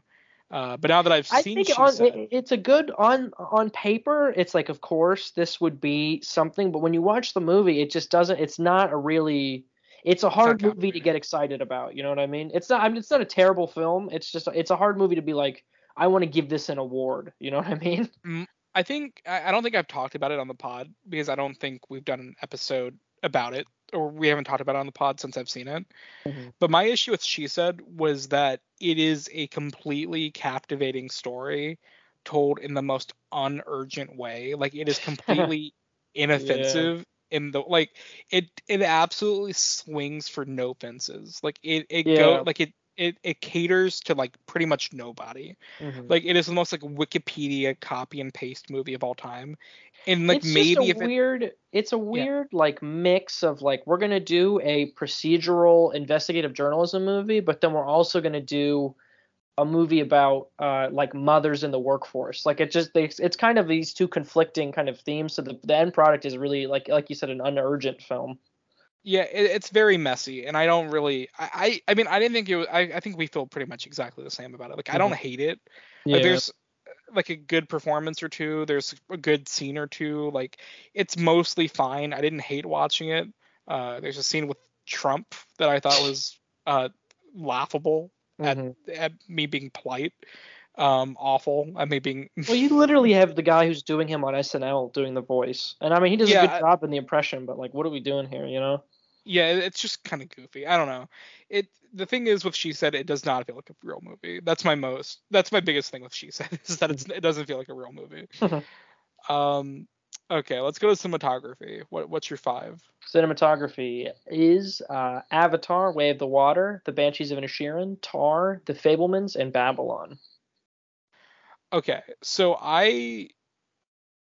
Uh, but now that I've seen, I think on said, it's a good on on paper. It's like, of course, this would be something, but when you watch the movie, it just doesn't. It's not a really. It's a hard movie to get excited about. You know what I mean? It's not. I mean, it's not a terrible film. It's just. It's a hard movie to be like. I want to give this an award. You know what I mean? I think I don't think I've talked about it on the pod because I don't think we've done an episode about it or we haven't talked about it on the pod since I've seen it. Mhm. But my issue with She Said was that it is a completely captivating story told in the most unurgent way. Like it is completely inoffensive in the like it it absolutely swings for no fences. Like it it Yeah. go like it it it caters to like pretty much nobody. Mhm. Like it is the most like Wikipedia copy and paste movie of all time. And like it's maybe just if a it weird. It's a weird like mix of like we're gonna do a procedural investigative journalism movie, but then we're also gonna do a movie about uh like mothers in the workforce. Like it just they, it's kind of these two conflicting kind of themes. So the, the end product is really like like you said an unurgent film. Yeah, it, it's very messy, and I don't really. I, I, I mean, I didn't think it. Was, I, I think we feel pretty much exactly the same about it. Like, I don't hate it. Yeah. Like, there's like a good performance or two. There's a good scene or two. Like, it's mostly fine. I didn't hate watching it. Uh, there's a scene with Trump that I thought was uh laughable Mhm. at at me being polite. Um, awful I mean, being. Well, you literally have the guy who's doing him on SNL doing the voice, and I mean he does Yeah, a good job in the impression, but like, what are we doing here? You know? yeah, it's just kind of goofy. I don't know. It the thing is with She Said, it does not feel like a real movie. That's my most. That's my biggest thing with She Said is that it's, it doesn't feel like a real movie. um, okay, let's go to cinematography. What what's your five? Cinematography is uh, Avatar: Way of the Water, The Banshees of Inisherin, Tar, The Fabelmans, and Babylon. Okay, so I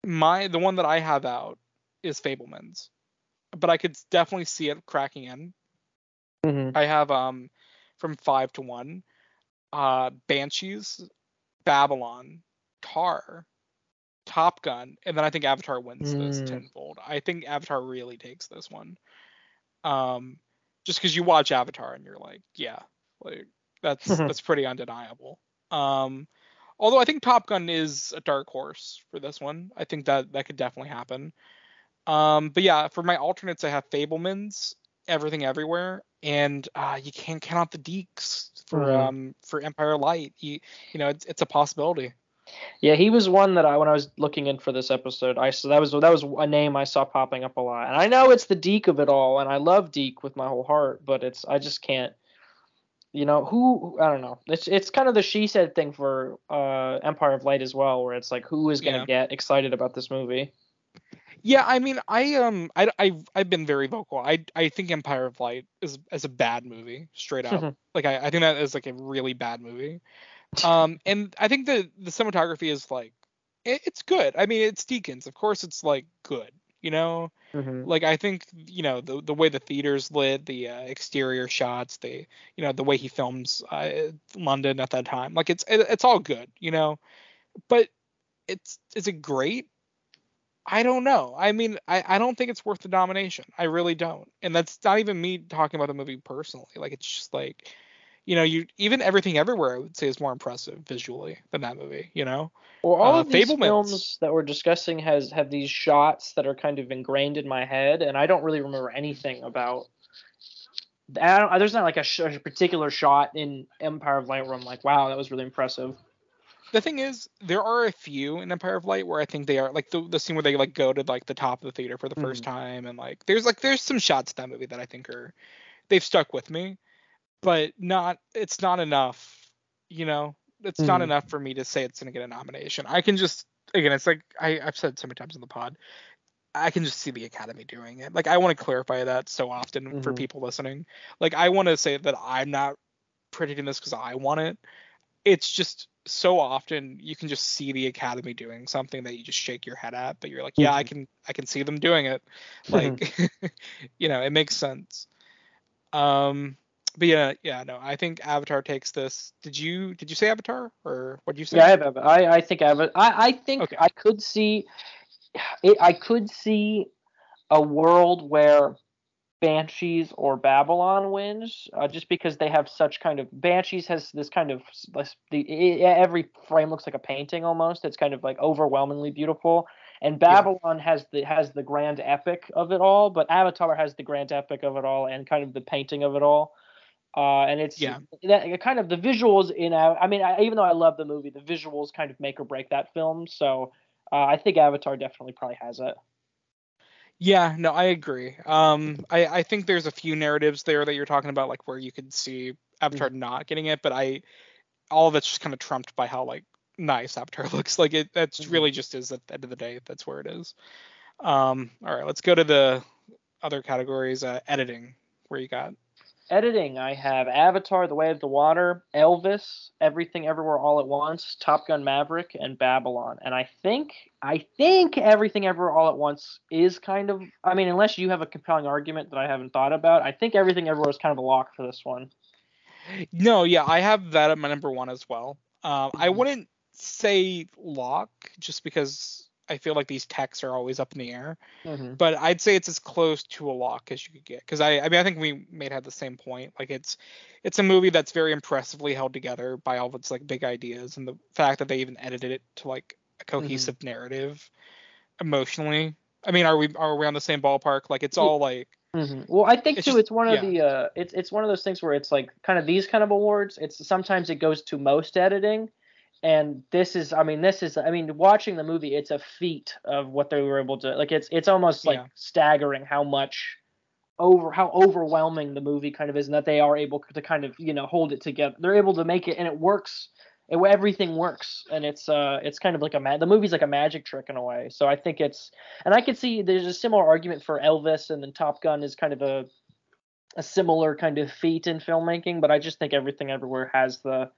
my the one that I have out is Fabelmans, but I could definitely see it cracking in. Mm-hmm. I have um from five to one, uh Banshees, Babylon, Tar, Top Gun, and then I think Avatar wins this Mm. tenfold. I think Avatar really takes this one. Um, just because you watch Avatar and you're like, yeah, like that's that's pretty undeniable. Um, although I think Top Gun is a dark horse for this one. I think that that could definitely happen. Um, but yeah, for my alternates, I have Fabelmans, Everything Everywhere, and uh, you can't count out the Deeks for Mhm. um for Empire Light. You you know it's it's a possibility. Yeah, he was one that I when I was looking in for this episode, I saw that was that was a name I saw popping up a lot, and I know it's the Deke of it all, and I love Deke with my whole heart, but it's I just can't. You know who I don't know. It's it's kind of the she said thing for uh, Empire of Light as well, where it's like who is gonna Yeah. get excited about this movie? Yeah, I mean, I um, I I've, I've been very vocal. I I think Empire of Light is is a bad movie, straight up. like I, I think that is like a really bad movie. Um, and I think the the cinematography is like it, it's good. I mean, it's Deakins, of course, it's like good. You know, Mm-hmm. like I think you know the the way the theater's lit, the uh, exterior shots, the you know the way he films uh, London at that time, like it's it, it's all good. You know, but it's is it great? I don't know. I mean, I, I don't think it's worth the nomination. I really don't. And that's not even me talking about the movie personally. Like it's just like, you know, you even everything everywhere I would say is more impressive visually than that movie, you know? Well, all Uh, of these Fabelmans. films that we're discussing has have these shots that are kind of ingrained in my head, and I don't really remember anything about. I don't, there's not like a, sh- a particular shot in Empire of Light where I'm like, wow, that was really impressive. The thing is, there are a few in Empire of Light where I think they are like the, the scene where they like go to like the top of the theater for the first time and like there's like there's some shots in that movie that I think are they've stuck with me, but not it's not enough, you know. It's not Mhm. enough for me to say it's gonna get a nomination. I can just again, it's like I, I've said so many times in the pod. I can just see the Academy doing it. Like I want to clarify that so often for Mhm. people listening. Like I want to say that I'm not predicting this because I want it. It's just so often you can just see the Academy doing something that you just shake your head at, but you're like, yeah, I can I can see them doing it. Like you know, it makes sense. Um but yeah, yeah, no, I think Avatar takes this. Did you did you say Avatar or what did you say? Yeah, I have. I I think Avatar. I I think Okay. I could see. It, I could see a world where Banshees or Babylon wins, uh, just because they have such kind of Banshees has this kind of the i every frame looks like a painting almost. It's kind of like overwhelmingly beautiful, and Babylon has the has the grand epic of it all, but Avatar has the grand epic of it all and kind of the painting of it all. Uh, and it's Yeah. that kind of the visuals in. Av- I mean, I, even though I love the movie, the visuals kind of make or break that film. So uh, I think Avatar definitely probably has it. Yeah, no, I agree. Um, I, I think there's a few narratives there that you're talking about, like where you could see Avatar not getting it, but I, all of it's just kind of trumped by how like nice Avatar looks. Like it, that's Mhm. really just is at the end of the day, that's where it is. Um, all right, let's go to the other categories. Uh, editing, where you got. Editing, I have Avatar: The Way of the Water, Elvis, Everything Everywhere All at Once, Top Gun: Maverick, and Babylon. And I think I think Everything Everywhere All at Once is kind of. I mean, unless you have a compelling argument that I haven't thought about, I think Everything Everywhere is kind of a lock for this one. No, yeah, I have that at my number one as well. Um, I Mhm. wouldn't say lock just because I feel like these texts are always up in the air. Mm-hmm. But I'd say it's as close to a lock as you could get because I I mean I think we may have had the same point. Like it's it's a movie that's very impressively held together by all of its like big ideas and the fact that they even edited it to like a cohesive narrative emotionally. I mean, are we are we on the same ballpark? Like it's all like hmm Well, I think It's too, just- it's one of yeah. the uh, it's it's one of those things where it's like kind of these kind of awards. It's sometimes it goes to most editing, and this is, I mean, this is, I mean, watching the movie, it's a feat of what they were able to like. It's it's almost like Yeah. staggering how much over how overwhelming the movie kind of is, and that they are able to kind of you know hold it together. They're able to make it, and it works. It, everything works, and it's uh, it's kind of like a ma- the movie's like a magic trick in a way. So I think it's, and I could see there's a similar argument for Elvis, and then Top Gun is kind of a a similar kind of feat in filmmaking, but I just think everything everywhere has the.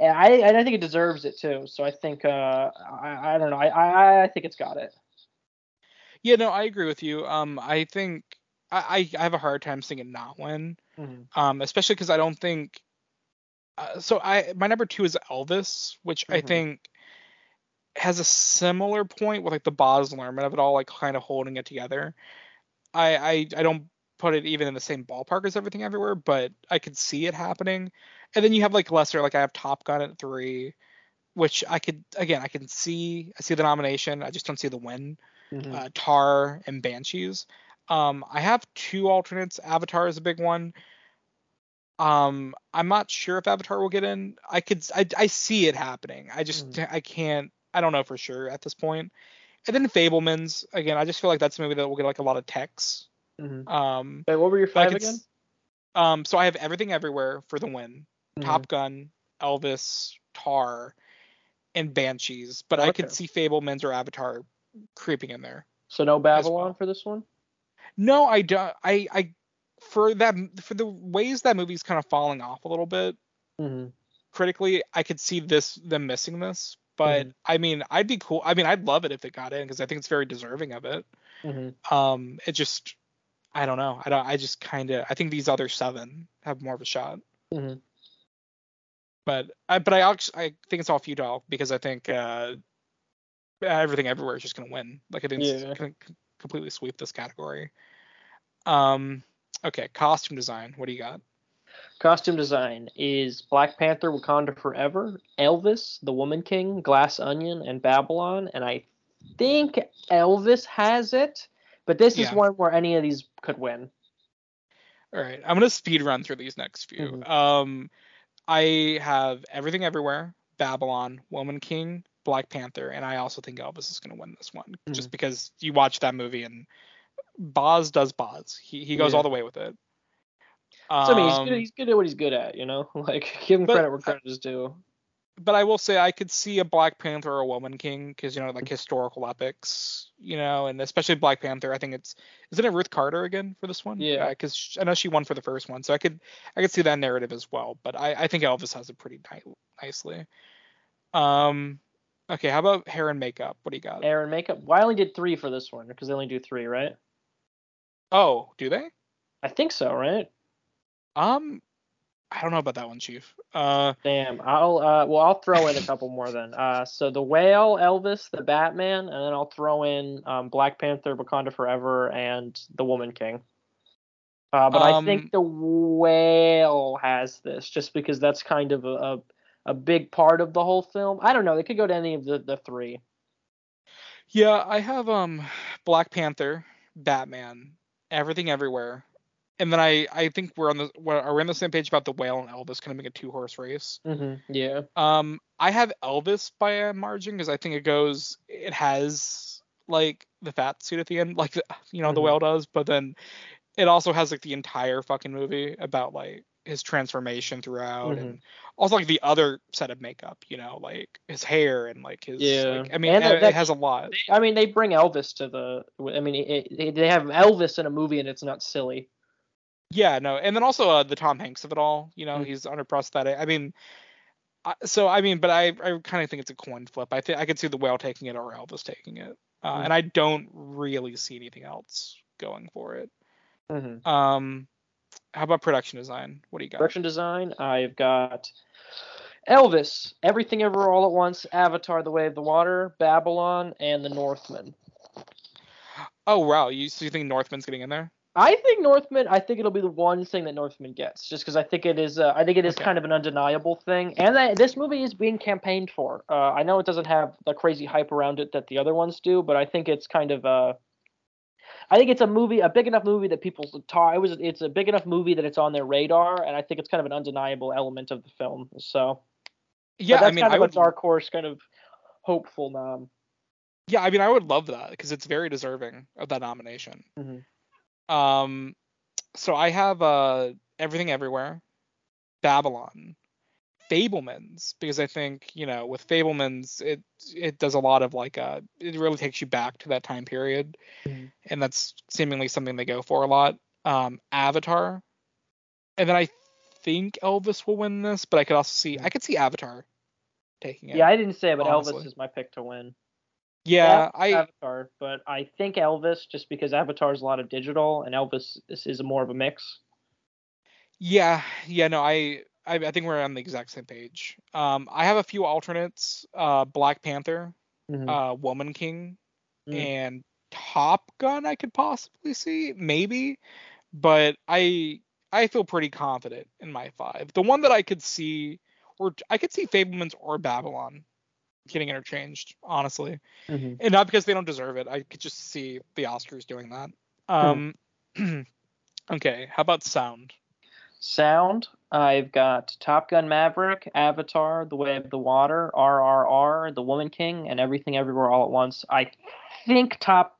I I think it deserves it too. So I think uh I, I don't know I, I I think it's got it. yeah no I agree with you. Um I think I I I have a hard time seeing it not win. Um especially because I don't think. Uh, so I my number two is Elvis, which I Mhm. think has a similar point with like the Baz Luhrmann of it all, like kind of holding it together. I, I I don't put it even in the same ballpark as everything everywhere, but I could see it happening. And then you have like lesser, like I have Top Gun at three, which I could again I can see I see the nomination, I just don't see the win. Mhm. Uh, Tar and Banshees. Um, I have two alternates. Avatar is a big one. Um, I'm not sure if Avatar will get in. I could I, I see it happening. I just I can't I don't know for sure at this point. And then Fabelmans again. I just feel like that's a movie that will get like a lot of texts. Mhm. Um, Wait, what were your five again? Um, so I have everything everywhere for the win. Mhm. Top Gun, Elvis, Tar, and Banshees. But I could Okay. see Fabelmans or Avatar creeping in there. So no Babylon well. for this one. No, I don't. I I for that for the ways that movie's kind of falling off a little bit Mm-hmm. critically, I could see this them missing this. But Mhm. I mean, I'd be cool. I mean, I'd love it if it got in because I think it's very deserving of it. Mm-hmm. Um, it just I don't know. I don't. I just kind of I think these other seven have more of a shot. Mhm. But I but I actually I think it's all futile because I think uh everything everywhere is just gonna win. Like I think it's Yeah. gonna completely sweep this category. Um. Okay, costume design. What do you got? Costume design is Black Panther, Wakanda Forever, Elvis, The Woman King, Glass Onion, and Babylon. And I think Elvis has it, but this is one where any of these could win. All right, I'm gonna speed run through these next few. Mhm. Um, I have everything everywhere, Babylon, Woman King, Black Panther, and I also think Elvis is gonna win this one just because you watch that movie and Baz does Baz. He he goes Yeah. all the way with it. So, I mean, he's Um, good, he's good at what he's good at, you know? Like, give him credit where credit is due. But I will say I could see a Black Panther or a Woman King because you know like historical epics, you know, and especially Black Panther. I think it's isn't it Ruth Carter again for this one? Yeah. because I know she won for the first one, so I could I could see that narrative as well. But I I think Elvis has it pretty ni- nicely. Um, okay, how about hair and makeup? What do you got? Hair and makeup. Well, I only did three for this one because they only do three, right? Oh, do they? I think so, right? Um, I don't know about that one, Chief. Uh, Damn. I'll uh well I'll throw in a couple more then. Uh so the whale, Elvis, the Batman, and then I'll throw in um Black Panther, Wakanda Forever, and the Woman King. Uh, but I Um, think the whale has this just because that's kind of a, a a big part of the whole film. I don't know. They could go to any of the the three. Yeah, I have um Black Panther, Batman, Everything Everywhere, and then I I think we're on the we're, are we on the same page about the whale and Elvis kind of being a two horse race. Mm-hmm. Yeah. Um, I have Elvis by a margin because I think it goes it has like the fat suit at the end, like the, you know the Mhm. whale does, but then it also has like the entire fucking movie about like his transformation throughout Mhm. and also like the other set of makeup, you know, like his hair and like his Yeah. like, I mean And that- it has a lot. I mean, they bring Elvis to the. I mean, it, it, they have Elvis in a movie, and it's not silly. Yeah, no, and then also uh, the Tom Hanks of it all. You know, Mm. he's under prosthetic. I mean, I, so I mean, but I I kind of think it's a coin flip. I think I could see the whale taking it or Elvis taking it, uh, Mm. and I don't really see anything else going for it. Mm-hmm. Um, how about production design? What do you got? Production design, I've got Elvis, Everything Everywhere All at Once, Avatar: The Way of the Water, Babylon, and The Northman. Oh wow, you so you think Northman's getting in there? I think Northman. I think it'll be the one thing that Northman gets, just because I think it is. Uh, I think it is Okay. kind of an undeniable thing, and that this movie is being campaigned for. Uh, I know it doesn't have the crazy hype around it that the other ones do, but I think it's kind of. Uh, I think it's a movie, a big enough movie that people talk. It was. It's a big enough movie that it's on their radar, and I think it's kind of an undeniable element of the film. So Yeah, but that's I mean, kind I of would. a dark horse, kind of hopeful nom. Yeah, I mean, I would love that because it's very deserving of that nomination. Mhm. Um, so I have uh everything everywhere, Babylon, Fabelmans because I think you know with Fabelmans it it does a lot of like uh it really takes you back to that time period, Mhm. and that's seemingly something they go for a lot. Um, Avatar, and then I think Elvis will win this, but I could also see I could see Avatar taking it. Yeah, I didn't say, it, but Elvis is my pick to win. Yeah, I Avatar, but I think Elvis just because Avatar is a lot of digital and Elvis is, is more of a mix. Yeah, yeah, no, I, I, I think we're on the exact same page. Um, I have a few alternates: uh, Black Panther, Mhm. uh, Woman King, Mm. and Top Gun. I could possibly see, maybe, but I, I feel pretty confident in my five. The one that I could see, or I could see Fabelmans or Babylon getting interchanged, honestly, Mhm. and not because they don't deserve it. I could just see the Oscars doing that. Um, okay, how about sound? Sound, I've got Top Gun Maverick, Avatar, The Way of the Water, RRR, The Woman King, and Everything Everywhere All at Once. I think top.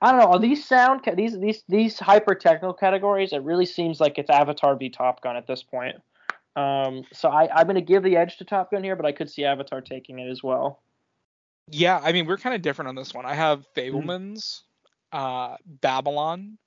I don't know. Are these sound these these these hyper technical categories? It really seems like it's Avatar v Top Gun at this point. Um, so I, I'm going to give the edge to Top Gun here, but I could see Avatar taking it as well. Yeah, I mean we're kind of different on this one. I have Fabelmans, uh, Babylon,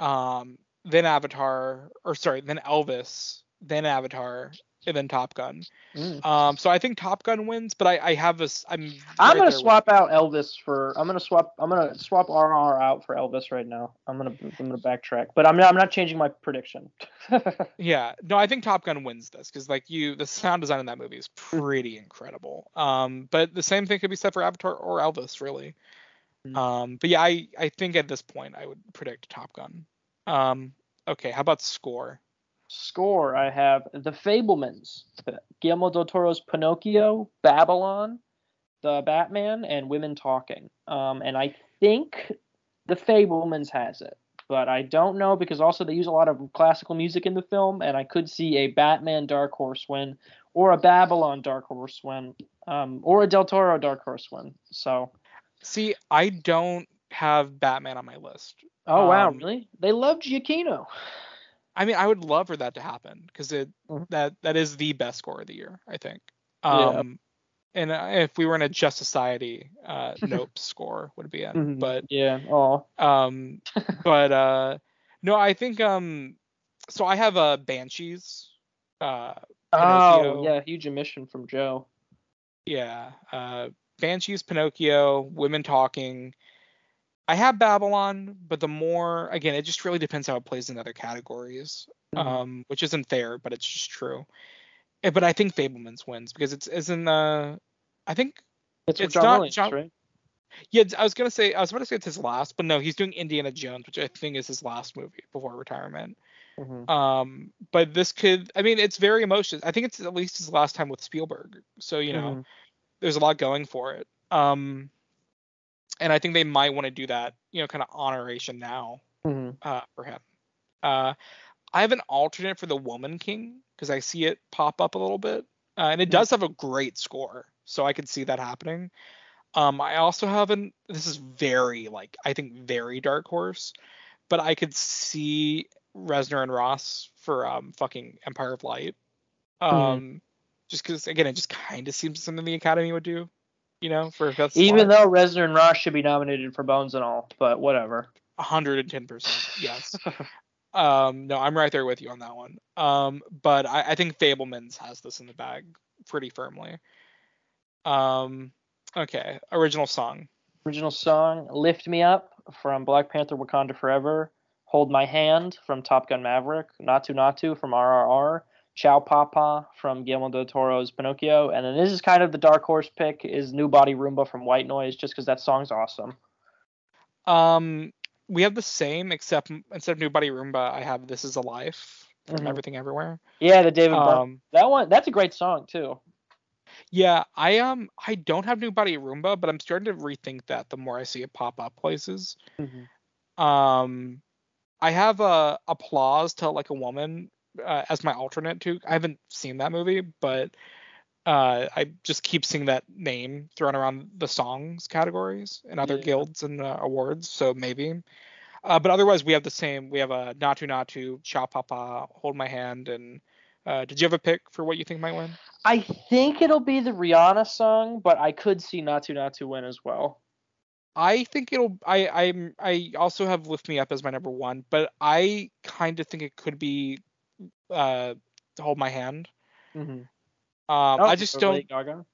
um, then Avatar, or sorry, then Elvis, then Avatar, and then Top Gun. Mm. Um, so I think Top Gun wins, but I, I have this. I'm. I'm gonna swap out Elvis for. I'm gonna swap. I'm gonna swap RR out for Elvis right now. I'm gonna. I'm gonna backtrack, but I'm not. I'm not changing my prediction. Yeah, no, I think Top Gun wins this because like you, the sound design in that movie is pretty incredible. Um, but the same thing could be said for Avatar or Elvis, really. Mm. Um, but yeah, I I think at this point I would predict Top Gun. Um, okay, how about score? Score. I have The Fabelmans, Guillermo del Toro's Pinocchio, Babylon, The Batman, and Women Talking. Um, and I think The Fabelmans has it, but I don't know because also they use a lot of classical music in the film, and I could see a Batman Dark Horse win, or a Babylon Dark Horse win, um, or a Del Toro Dark Horse win. So. See, I don't have Batman on my list. Oh wow, Um, really? They love Giacchino. I mean, I would love for that to happen because it Mhm. that that is the best score of the year, I think. Yeah. Um, and uh, if we were in a Just Society, uh, Nope score would be in. Mhm. But yeah, oh, um, but uh, no, I think um, so I have uh Banshees. Uh, oh yeah, huge emission from Joe. yeah, uh, Banshees, Pinocchio, Women Talking. I have Babylon, but the more again, it just really depends how it plays in other categories, Mhm. um, which isn't fair, but it's just true. Eh, But I think Fabelmans wins because it's isn't uh, I think It's, it's John not Williams, John- right? yeah, I was gonna say I was about to say it's his last, but no, he's doing Indiana Jones, which I think is his last movie before retirement. Mhm. Um, but this could, I mean, it's very emotional. I think it's at least his last time with Spielberg, so you know, Mhm. there's a lot going for it. Um, and I think they might want to do that, you know, kind of honoration now Mhm. uh, for him. Uh, I have an alternate for the Woman King because I see it pop up a little bit, uh, and it does have a great score, so I could see that happening. Um, I also have an. This is very like I think very dark horse, but I could see Reznor and Ross for um fucking Empire of Light. Um, just because again it just kind of seems something the Academy would do, you know, for Even though Reznor and Ross should be nominated for Bones and all, but whatever. 110%. Yes. um, no, I'm right there with you on that one. Um, but I, I think Fabelmans has this in the bag pretty firmly. Um, okay, original song. Original song "Lift Me Up" from Black Panther: Wakanda Forever. "Hold My Hand" from Top Gun Maverick. "Naatu Naatu" from RRR. Ciao Papa from Guillermo del Toro's Pinocchio, and then this is kind of the dark horse pick is New Body Rhumba from White Noise, just because that song's awesome. Um, we have the same, except instead of New Body Rhumba, I have This Is a Life from Mhm. Everything Everywhere. Yeah, the David. Um, That one, that's a great song too. yeah, I um, I don't have New Body Rhumba, but I'm starting to rethink that the more I see it pop up places. Um, I have a applause to like a woman uh, as my alternate too. I haven't seen that movie, but uh, I just keep seeing that name thrown around the songs categories and other Yeah. guilds and uh, awards. So maybe. Uh, but otherwise, we have the same. We have a Naatu Naatu, Ciao Papa, Hold My Hand, and uh, did you have a pick for what you think might win? I think it'll be the Rihanna song, but I could see Naatu Naatu win as well. I think it'll. I I'm. I also have Lift Me Up as my number one, but I kind of think it could be uh, Hold My Hand. Mm-hmm. Um, I just don't. Gaga.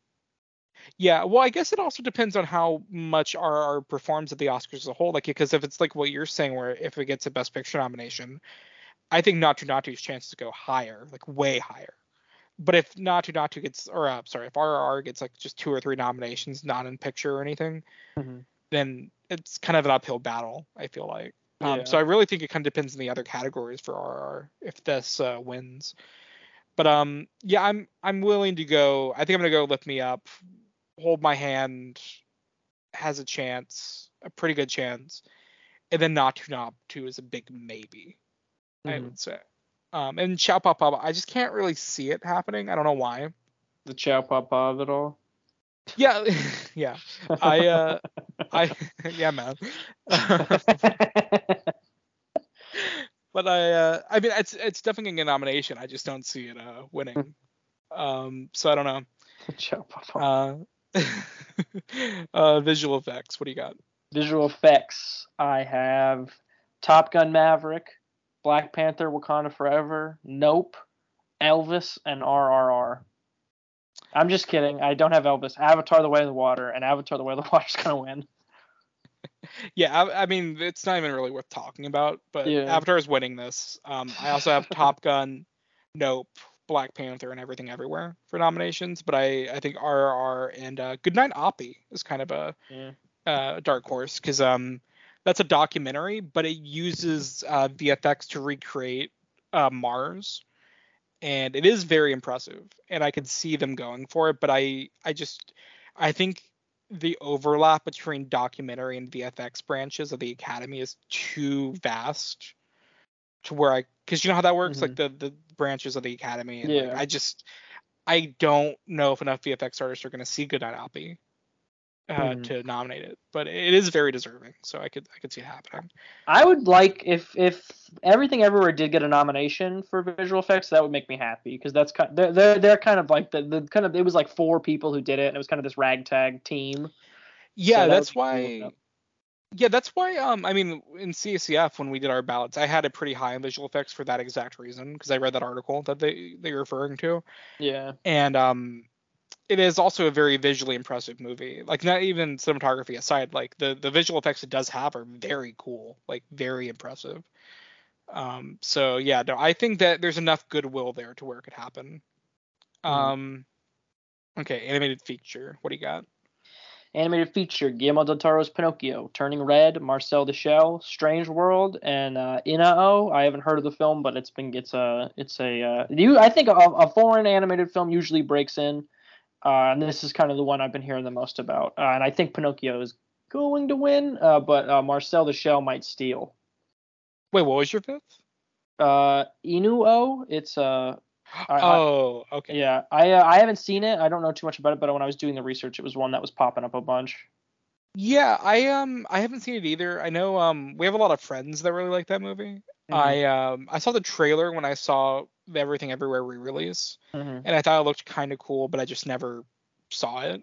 Yeah, well, I guess it also depends on how much RR performs at the Oscars as a whole. Like, because if it's like what you're saying, where if it gets a Best Picture nomination, I think Naatu Naatu's chances go higher, like way higher. But if Naatu Naatu gets, or uh, sorry, if RR gets like just two or three nominations, not in picture or anything, Mhm. then it's kind of an uphill battle. I feel like. Um, Yeah. So I really think it kind of depends on the other categories for RR if this uh, wins. But um, yeah, I'm I'm willing to go. I think I'm gonna go lift me up, hold my hand, has a chance, a pretty good chance, and then Naatu Naatu is a big maybe. I Mhm. would say. Um, and Chow Pop Pop, I just can't really see it happening. I don't know why. The Ciao Papa of it all. Yeah, yeah. I uh, I yeah, man. but I uh, I mean it's it's definitely a nomination. I just don't see it uh winning. Um, so I don't know. Uh, uh, visual effects. What do you got? Visual effects. I have Top Gun Maverick, Black Panther, Wakanda Forever, Nope, Elvis, and RRR. I'm just kidding. I don't have Elvis. Avatar: The Way of the Water, and Avatar: The Way of the Water is gonna win. Yeah, I, I mean it's not even really worth talking about. But Yeah. Avatar is winning this. Um, I also have Top Gun, Nope, Black Panther, and Everything Everywhere for nominations. But I I think RRR and uh, Goodnight Oppy is kind of a Yeah. uh, dark horse because um that's a documentary, but it uses uh, VFX to recreate uh, Mars, and it is very impressive. And I could see them going for it, but I I just I think the overlap between documentary and VFX branches of the Academy is too vast to where I because you know how that works like mm-hmm. the the branches of the Academy. And like, Yeah. I just I don't know if enough VFX artists are going to see Goodnight Oppy uh, Mhm. to nominate it, but it is very deserving. So I could I could see it happening. I would like if if everything everywhere did get a nomination for visual effects, that would make me happy because that's kind they're, they're they're kind of like the, the kind of it was like four people who did it and it was kind of this ragtag team. Yeah, that that's be cool why. Yeah, that's why. Um, I mean, in CSCF when we did our ballots, I had it pretty high in visual effects for that exact reason because I read that article that they they were referring to, Yeah. and um, it is also a very visually impressive movie. Like not even cinematography aside, like the the visual effects it does have are very cool, like very impressive. Um, so yeah, no, I think that there's enough goodwill there to where it could happen. Mhm. Um, okay, animated feature. What do you got? Animated feature: Guillermo del Toro's Pinocchio, Turning Red, Marcel the Shell, Strange World, and uh, Inu-Oh. I haven't heard of the film, but it's been it's a it's a uh, you I think a, a foreign animated film usually breaks in, uh, and this is kind of the one I've been hearing the most about. Uh, and I think Pinocchio is going to win, uh, but uh, Marcel the Shell might steal. Wait, what was your fifth? Uh, Inu-Oh, it's uh I- oh, okay. yeah I uh, I haven't seen it. I don't know too much about it, but when I was doing the research, it was one that was popping up a bunch. Yeah, I um I haven't seen it either. I know um we have a lot of friends that really like that movie. Mm-hmm. I um I saw the trailer when I saw Everything Everywhere re-release, Mhm. and I thought it looked kind of cool, but I just never saw it.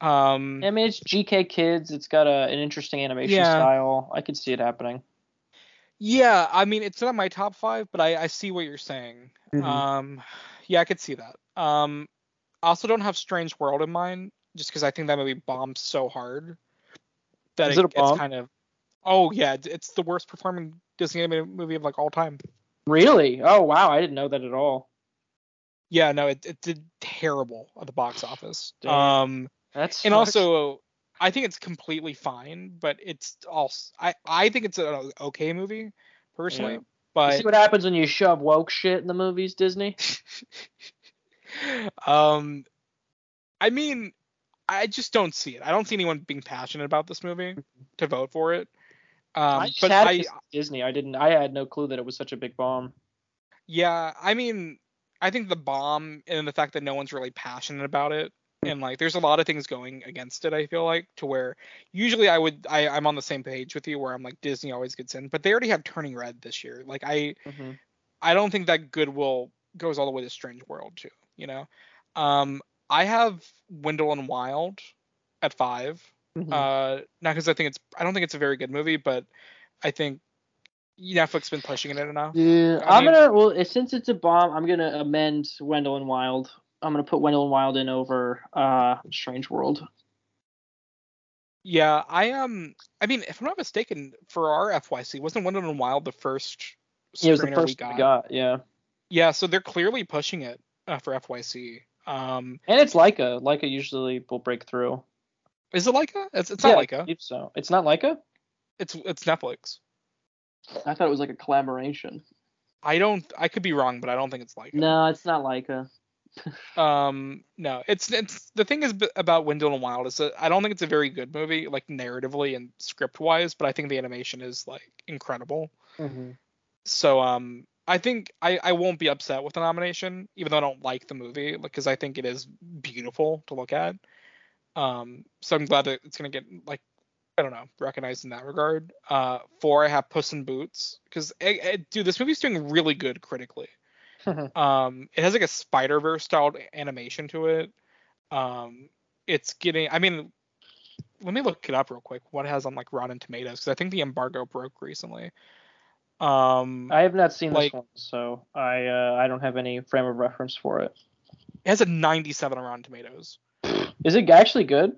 Um I mean, it's GK Kids. It's got a, an interesting animation Yeah. style. I could see it happening. yeah, I mean it's not my top five, but I I see what you're saying. Mhm. Um yeah, I could see that. Um I also don't have Strange World in mind just because I think that movie bombed so hard that Is it a it's kind of Oh yeah, it's the worst performing Disney animated movie of like all time. Really? Oh wow, I didn't know that at all. Yeah, no, it, it did terrible at the box office. Damn. Um, That's and also I think it's completely fine, but it's also I I think it's an okay movie personally, Yeah. You but see what happens when you shove woke shit in the movies, Disney? um, I mean, I just don't see it. I don't see anyone being passionate about this movie to vote for it. Um, I but had I it 'cause it's Disney. I didn't. I had no clue that it was such a big bomb. Yeah, I mean, I think the bomb and the fact that no one's really passionate about it, and like, there's a lot of things going against it. I feel like to where usually I would, I, I'm on the same page with you where I'm like Disney always gets in, but they already have Turning Red this year. Like, I, Mhm. I don't think that Goodwill goes all the way to Strange World too. You know, um, I have Wendell and Wild at five. Mhm. Uh, not because I think it's, I don't think it's a very good movie, but I think Netflix has been pushing it enough. Yeah, I I'm mean- gonna. Well, since it's a bomb, I'm gonna amend Wendell and Wild. I'm gonna put Wendell and Wild in over uh Strange World. Yeah, I um, I mean, if I'm not mistaken, for our FYC, wasn't Wendell and Wild the first Yeah, it was the first we got? we got. Yeah, Yeah, so they're clearly pushing it uh, for FYC. Um, and it's Laika. Laika usually will break through. Is it Laika? It's it's yeah, not I Laika. believe so. It's not Laika. It's it's Netflix. I thought it was like a collaboration. I don't. I could be wrong, but I don't think it's Laika. No, it's not Laika. Um, no, it's it's the thing is about Wendell and Wild is that I don't think it's a very good movie, like narratively and script wise, but I think the animation is like incredible. Mm-hmm. So um, I think I I won't be upset with the nomination, even though I don't like the movie, because I think it is beautiful to look at. Um, so I'm glad that it's gonna get like I don't know recognized in that regard. Uh, four I have Puss in Boots because dude, this movie's doing really good critically. Um, it has like a Spider Verse styled animation to it. Um, it's getting. I mean, let me look it up real quick. What it has on like Rotten Tomatoes because I think the embargo broke recently. Um, I have not seen Like- this one, so I uh, I don't have any frame of reference for it. it has a 97 on Rotten Tomatoes. Is it actually good?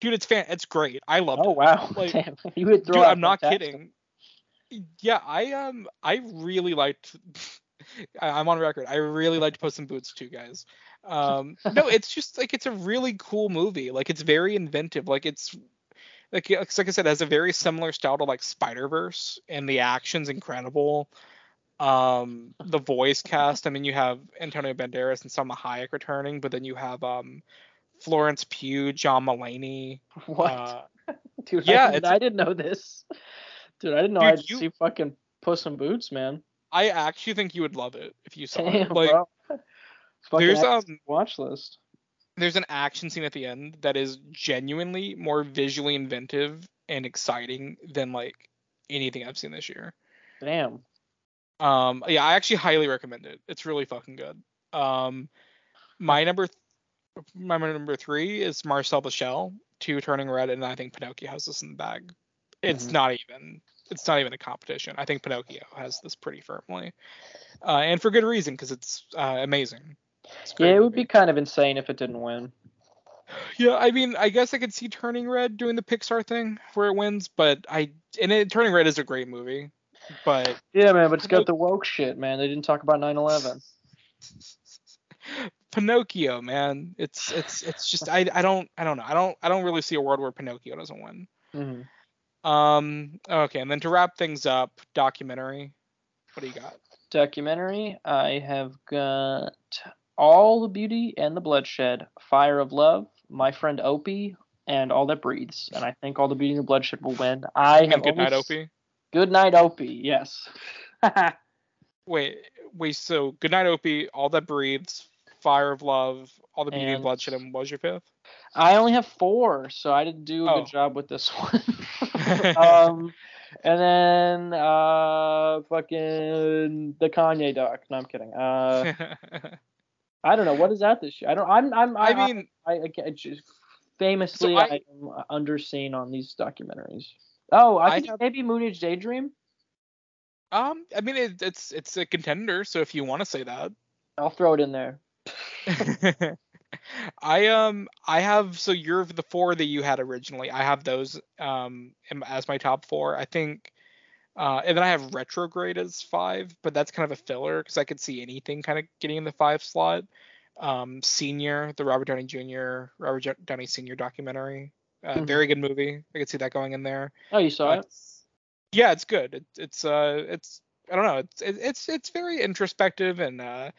Dude, it's fan. It's great. I loved Oh it. wow! Like- Damn, you would throw Dude, I'm not fantastic. kidding. Yeah, I um, I really liked. I'm on record. I really liked Puss in Boots too, guys. Um, no, it's just like it's a really cool movie. Like it's very inventive. Like it's like like I said, it has a very similar style to like Spider Verse, and the action's incredible. Um, the voice cast. I mean, you have Antonio Banderas and Salma Hayek returning, but then you have um, Florence Pugh, John Mulaney. What? Uh, Dude, yeah, I, didn't, I didn't know this. Dude, I didn't know Dude, I'd you- see fucking Puss in Boots, man. I actually think you would love it if you saw Damn, it. Like, bro. There's, a um, watch list. there's an action scene at the end that is genuinely more visually inventive and exciting than like anything I've seen this year. Damn. Um, yeah, I actually highly recommend it. It's really fucking good. Um, my number, my number three is Marcel the Shell, two Turning Red, and I think Pinocchio has this in the bag. It's Mhm. not even, it's not even a competition. I think Pinocchio has this pretty firmly, uh, and for good reason because it's uh, amazing. It's Yeah, it would movie. be kind of insane if it didn't win. Yeah, I mean, I guess I could see Turning Red doing the Pixar thing where it wins, but I and it, Turning Red is a great movie, but Yeah, man, but it's got the woke shit, man. They didn't talk about 9/11. Pinocchio, man, it's it's it's just I I don't I don't know I don't I don't really see a world where Pinocchio doesn't win. hmm Um, okay, and then to wrap things up, documentary. What do you got? Documentary. I have got All the Beauty and the Bloodshed, Fire of Love, My Friend Oppy, and All That Breathes. And I think All the Beauty and the Bloodshed will win. I And have Good Night, Oppy. Good Night Oppy. Yes. Wait, wait. So Good Night, Oppy. All that breathes. Fire of Love. All the Beauty and And- Bloodshed. And what was your fifth? I only have four, so I didn't do a Oh. good job with this one. um, and then uh, fucking the Kanye doc. No, I'm kidding. Uh, I don't know what is that this year. I don't. I'm. I'm. I, I mean, I, I, I just famously So I- I, am underseen on these documentaries. Oh, I I think have- maybe Moonage Daydream. um, I mean, it, it's it's a contender. So if you want to say that. I'll throw it in there. I um I have so you're the four that you had originally. I have those um as my top four. I think Uh, and then I have Retrograde as five, but that's kind of a filler because I could see anything kind of getting in the five slot. Um, Senior, the Robert Downey Jr. Robert Downey Senior documentary, uh, mm-hmm. very good movie. I could see that going in there. Oh, you saw uh, it? Yeah, it's good. It, it's uh, it's I don't know. It's it, it's it's very introspective and uh,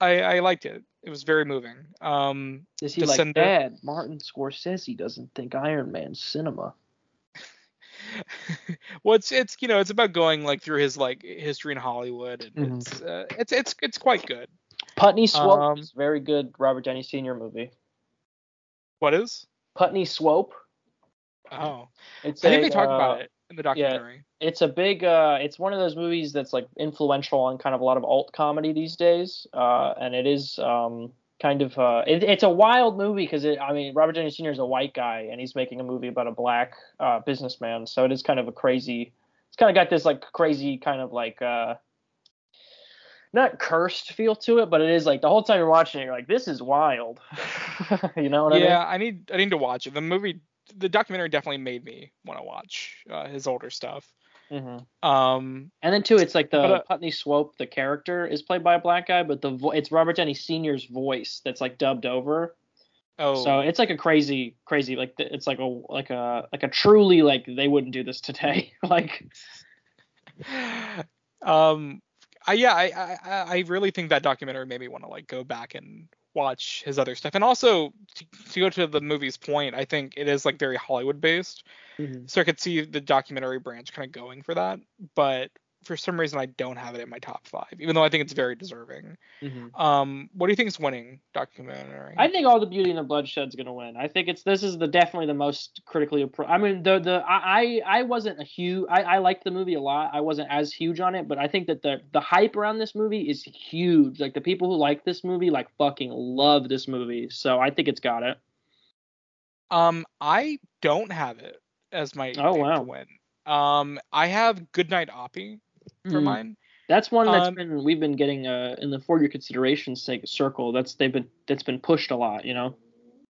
I I liked it. It was very moving. Um, Is he like Dad? Martin Scorsese doesn't think Iron Man's cinema. well, it's it's you know it's about going like through his like history in Hollywood, and mm-hmm. it's uh, it's it's it's quite good. Putney Swope um, is very good Robert Downey Sr. movie. What is? Putney Swope. Oh, it's I think they talk uh, about it in the documentary. It's a big. Uh, it's one of those movies that's like influential on kind of a lot of alt comedy these days, uh, and it is um, kind of. Uh, it, it's a wild movie because I mean Robert Downey jr is a white guy and he's making a movie about a black uh, businessman, so it is kind of a crazy. It's kind of got this like crazy kind of like. Uh, not cursed feel to it, but it is like the whole time you're watching it, you're like, this is wild. you know what yeah, I mean? Yeah, I need I need to watch it. The movie the documentary definitely made me want to watch uh, his older stuff. Mm-hmm. Um, and then too, it's like the uh, Putney Swope, the character is played by a black guy, but the vo- it's Robert Downey Sr.'s voice that's like dubbed over. Oh. So it's like a crazy, crazy like it's like a like a like a truly like they wouldn't do this today like. um, I yeah I I I really think that documentary made me want to like go back and watch his other stuff. And also to, to, go to the movie's point, I think it is like very Hollywood based. Mm-hmm. So I could see the documentary branch kind of going for that. But for some reason I don't have it in my top five, even though I think it's very deserving. Mm-hmm. Um, what do you think is winning documentary? I think All the Beauty and the Bloodshed is gonna win. I think it's this is the definitely the most critically. Appro- I mean, the the I I wasn't a huge. I I liked the movie a lot. I wasn't as huge on it, but I think that the the hype around this movie is huge. Like the people who like this movie like fucking love this movie. So I think it's got it. Um, I don't have it as my oh wow win. Um, I have Goodnight Oppy for mm. mine. That's one that's um, been we've been getting uh, in the for your consideration circle. That's they've been that's been pushed a lot, you know.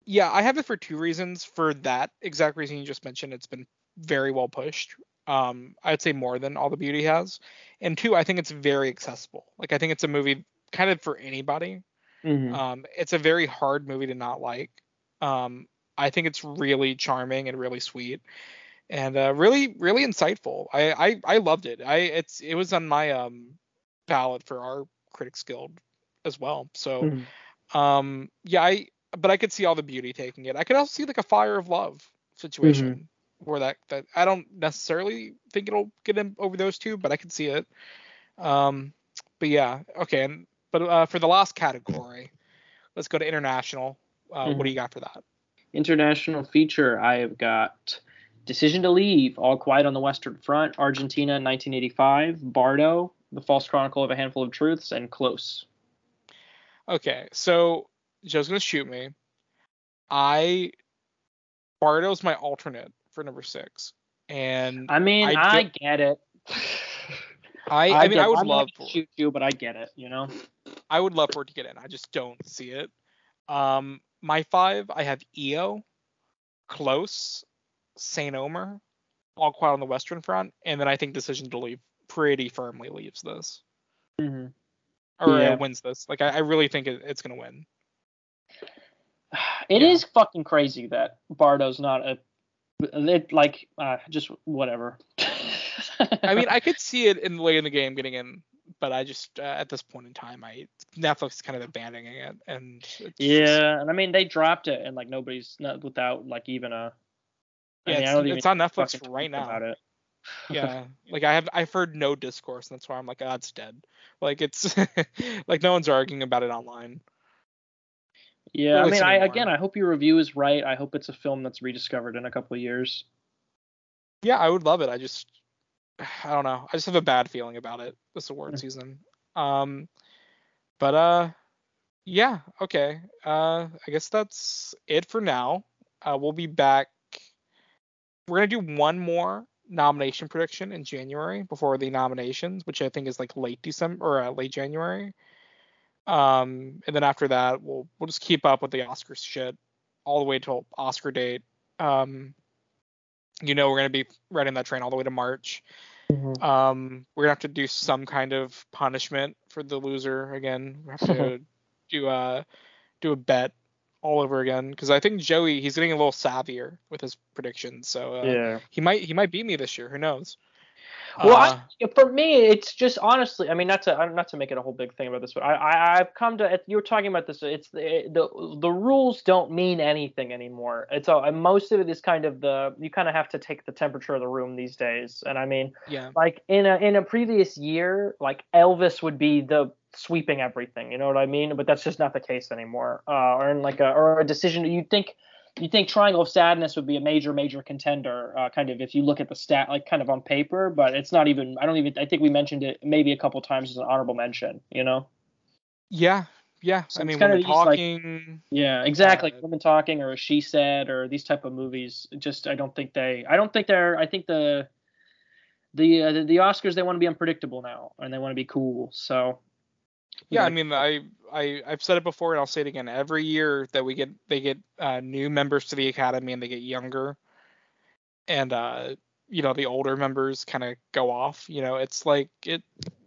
Yeah, I have it for two reasons. For that exact reason you just mentioned, it's been very well pushed. Um, I'd say more than All the Beauty has. And two, I think it's very accessible. Like I think it's a movie kind of for anybody. Mm-hmm. Um, it's a very hard movie to not like. Um, I think it's really charming and really sweet and uh, really really insightful. I, I I loved it. I it's it was on my um ballot for our critics guild as well. So mm-hmm. um yeah I but I could see all the beauty taking it. I could also see like a fire of love situation mm-hmm. where that that I don't necessarily think it'll get in over those two, but I could see it. Um but yeah okay and but uh, for the last category, let's go to international. Uh, mm-hmm. What do you got for that? International feature, I have got Decision to Leave, All Quiet on the Western Front, Argentina 1985, Bardo, The False Chronicle of a Handful of Truths, and Close. Okay, so Joe's gonna shoot me. I Bardo's my alternate for number six, and I mean I, I get it. I I, I mean I would I'm love to shoot you, but I get it. You know. I would love for it to get in. I just don't see it. Um, my five, I have EO, Close, St. Omer, All Quiet on the Western Front, and then I think Decision to Leave pretty firmly leaves this. Mm-hmm. Or yeah. wins this. Like I, I really think it, it's gonna win. It yeah. is fucking crazy that Bardo's not a it, like uh, just whatever. I mean, I could see it in the late in the game getting in, but I just uh, at this point in time, I Netflix is kind of abandoning it, and yeah, just... and I mean they dropped it, and like nobody's not without like even a yeah, I mean, it's, it's on Netflix right now. About it. yeah, like I have I've heard no discourse, and that's why I'm like, oh, it's dead. Like it's like no one's arguing about it online. Yeah, I mean, I again, I hope your review is right. I hope it's a film that's rediscovered in a couple of years. Yeah, I would love it. I just, I don't know. I just have a bad feeling about it this award season. Um, but uh, yeah, okay. Uh, I guess that's it for now. Uh, we'll be back we're gonna do one more nomination prediction in January before the nominations, which I think is like late December or uh, late January. Um, and then after that, we'll we'll just keep up with the Oscar shit all the way till Oscar date. Um, you know, we're gonna be riding that train all the way to March. Mhm. Um, we're gonna have to do some kind of punishment for the loser again. We have to do a do a bet all over again because I think Joey he's getting a little savvier with his predictions, so uh, yeah. he might he might beat me this year. Who knows? Well, Uh, I, for me, it's just honestly. I mean, not to not to make it a whole big thing about this, but I, I I've come to. You were talking about this. It's the the the rules don't mean anything anymore. It's all most of it is kind of the you kind of have to take the temperature of the room these days. And I mean, yeah, like in a in a previous year, like Elvis would be the sweeping everything. You know what I mean? But that's just not the case anymore. Uh, or in like a or a decision you'd think you think Triangle of Sadness would be a major major contender, uh, kind of if you look at the stat like kind of on paper, but it's not even. I don't even. I think we mentioned it maybe a couple times as an honorable mention. You know? yeah, yeah. So I mean, when we're like- talking, Yeah, exactly. Uh, Women talking or a she said or these type of movies. Just I don't think they. I don't think they're. I think the the uh, the, the Oscars they want to be unpredictable now and they want to be cool. So. Yeah, I mean, I I I've said it before and I'll say it again. Every year that we get they get uh, new members to the academy and they get younger, and uh, you know the older members kind of go off. You know, it's like it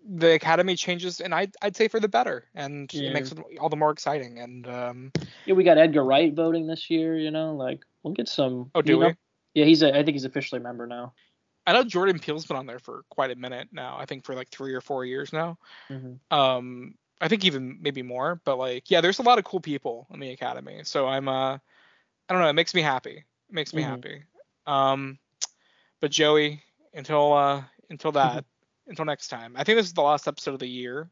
the academy changes, and I'd I'd say for the better, and Yeah. it makes it all the more exciting. And um, Yeah, we got Edgar Wright voting this year. You know, like we'll get some. oh, do you know- we? Yeah, he's a. I think he's officially a member now. I know Jordan Peele's been on there for quite a minute now. I think for like three or four years now. Mm-hmm. um i think even maybe more but like yeah there's a lot of cool people in the academy so i'm uh i don't know it makes me happy it makes me Mhm. happy um but joey until uh until that until next time i think this is the last episode of the year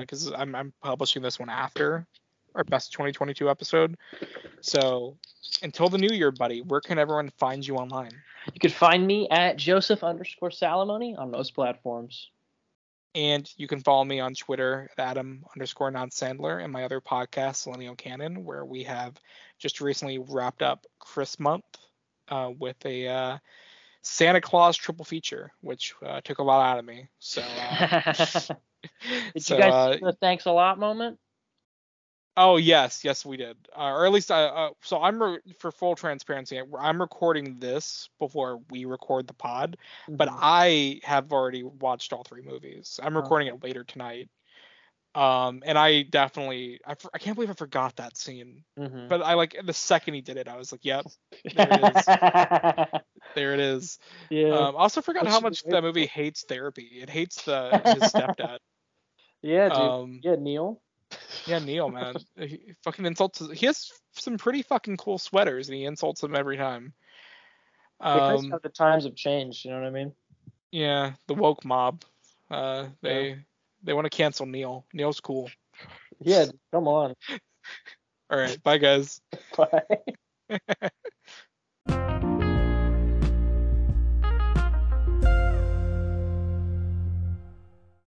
because I'm, I'm publishing this one after our best 2022 episode so until the new year buddy where can everyone find you online You could find me at Joseph underscore Salamoni on most platforms. And you can follow me on Twitter at Adam underscore non Sandler and my other podcast, Zillennial Canon, where we have just recently wrapped up Chris month uh, with a uh, Santa Claus triple feature, which uh, took a lot out of me. So, uh, Did so, you guys uh, see the thanks a lot moment? Oh yes, yes we did, uh, or at least I. Uh, so I'm re- for full transparency, I'm recording this before we record the pod, but Mhm. I have already watched all three movies. I'm recording it later tonight. Um, and I definitely, I, I can't believe I forgot that scene. Mhm. But I like the second he did it, I was like, yep, there it is. there it is. yeah. Um, I also forgot how much that movie hates therapy. It hates the his stepdad. yeah, dude. Um, yeah, Neil. Yeah, Neil, man, he fucking insults. His, he has some pretty fucking cool sweaters, and he insults them every time. Um, how the times have changed, you know what I mean? yeah, the woke mob. Uh, they they want to cancel Neil. Neil's cool. Yeah, come on. All right, bye guys. Bye.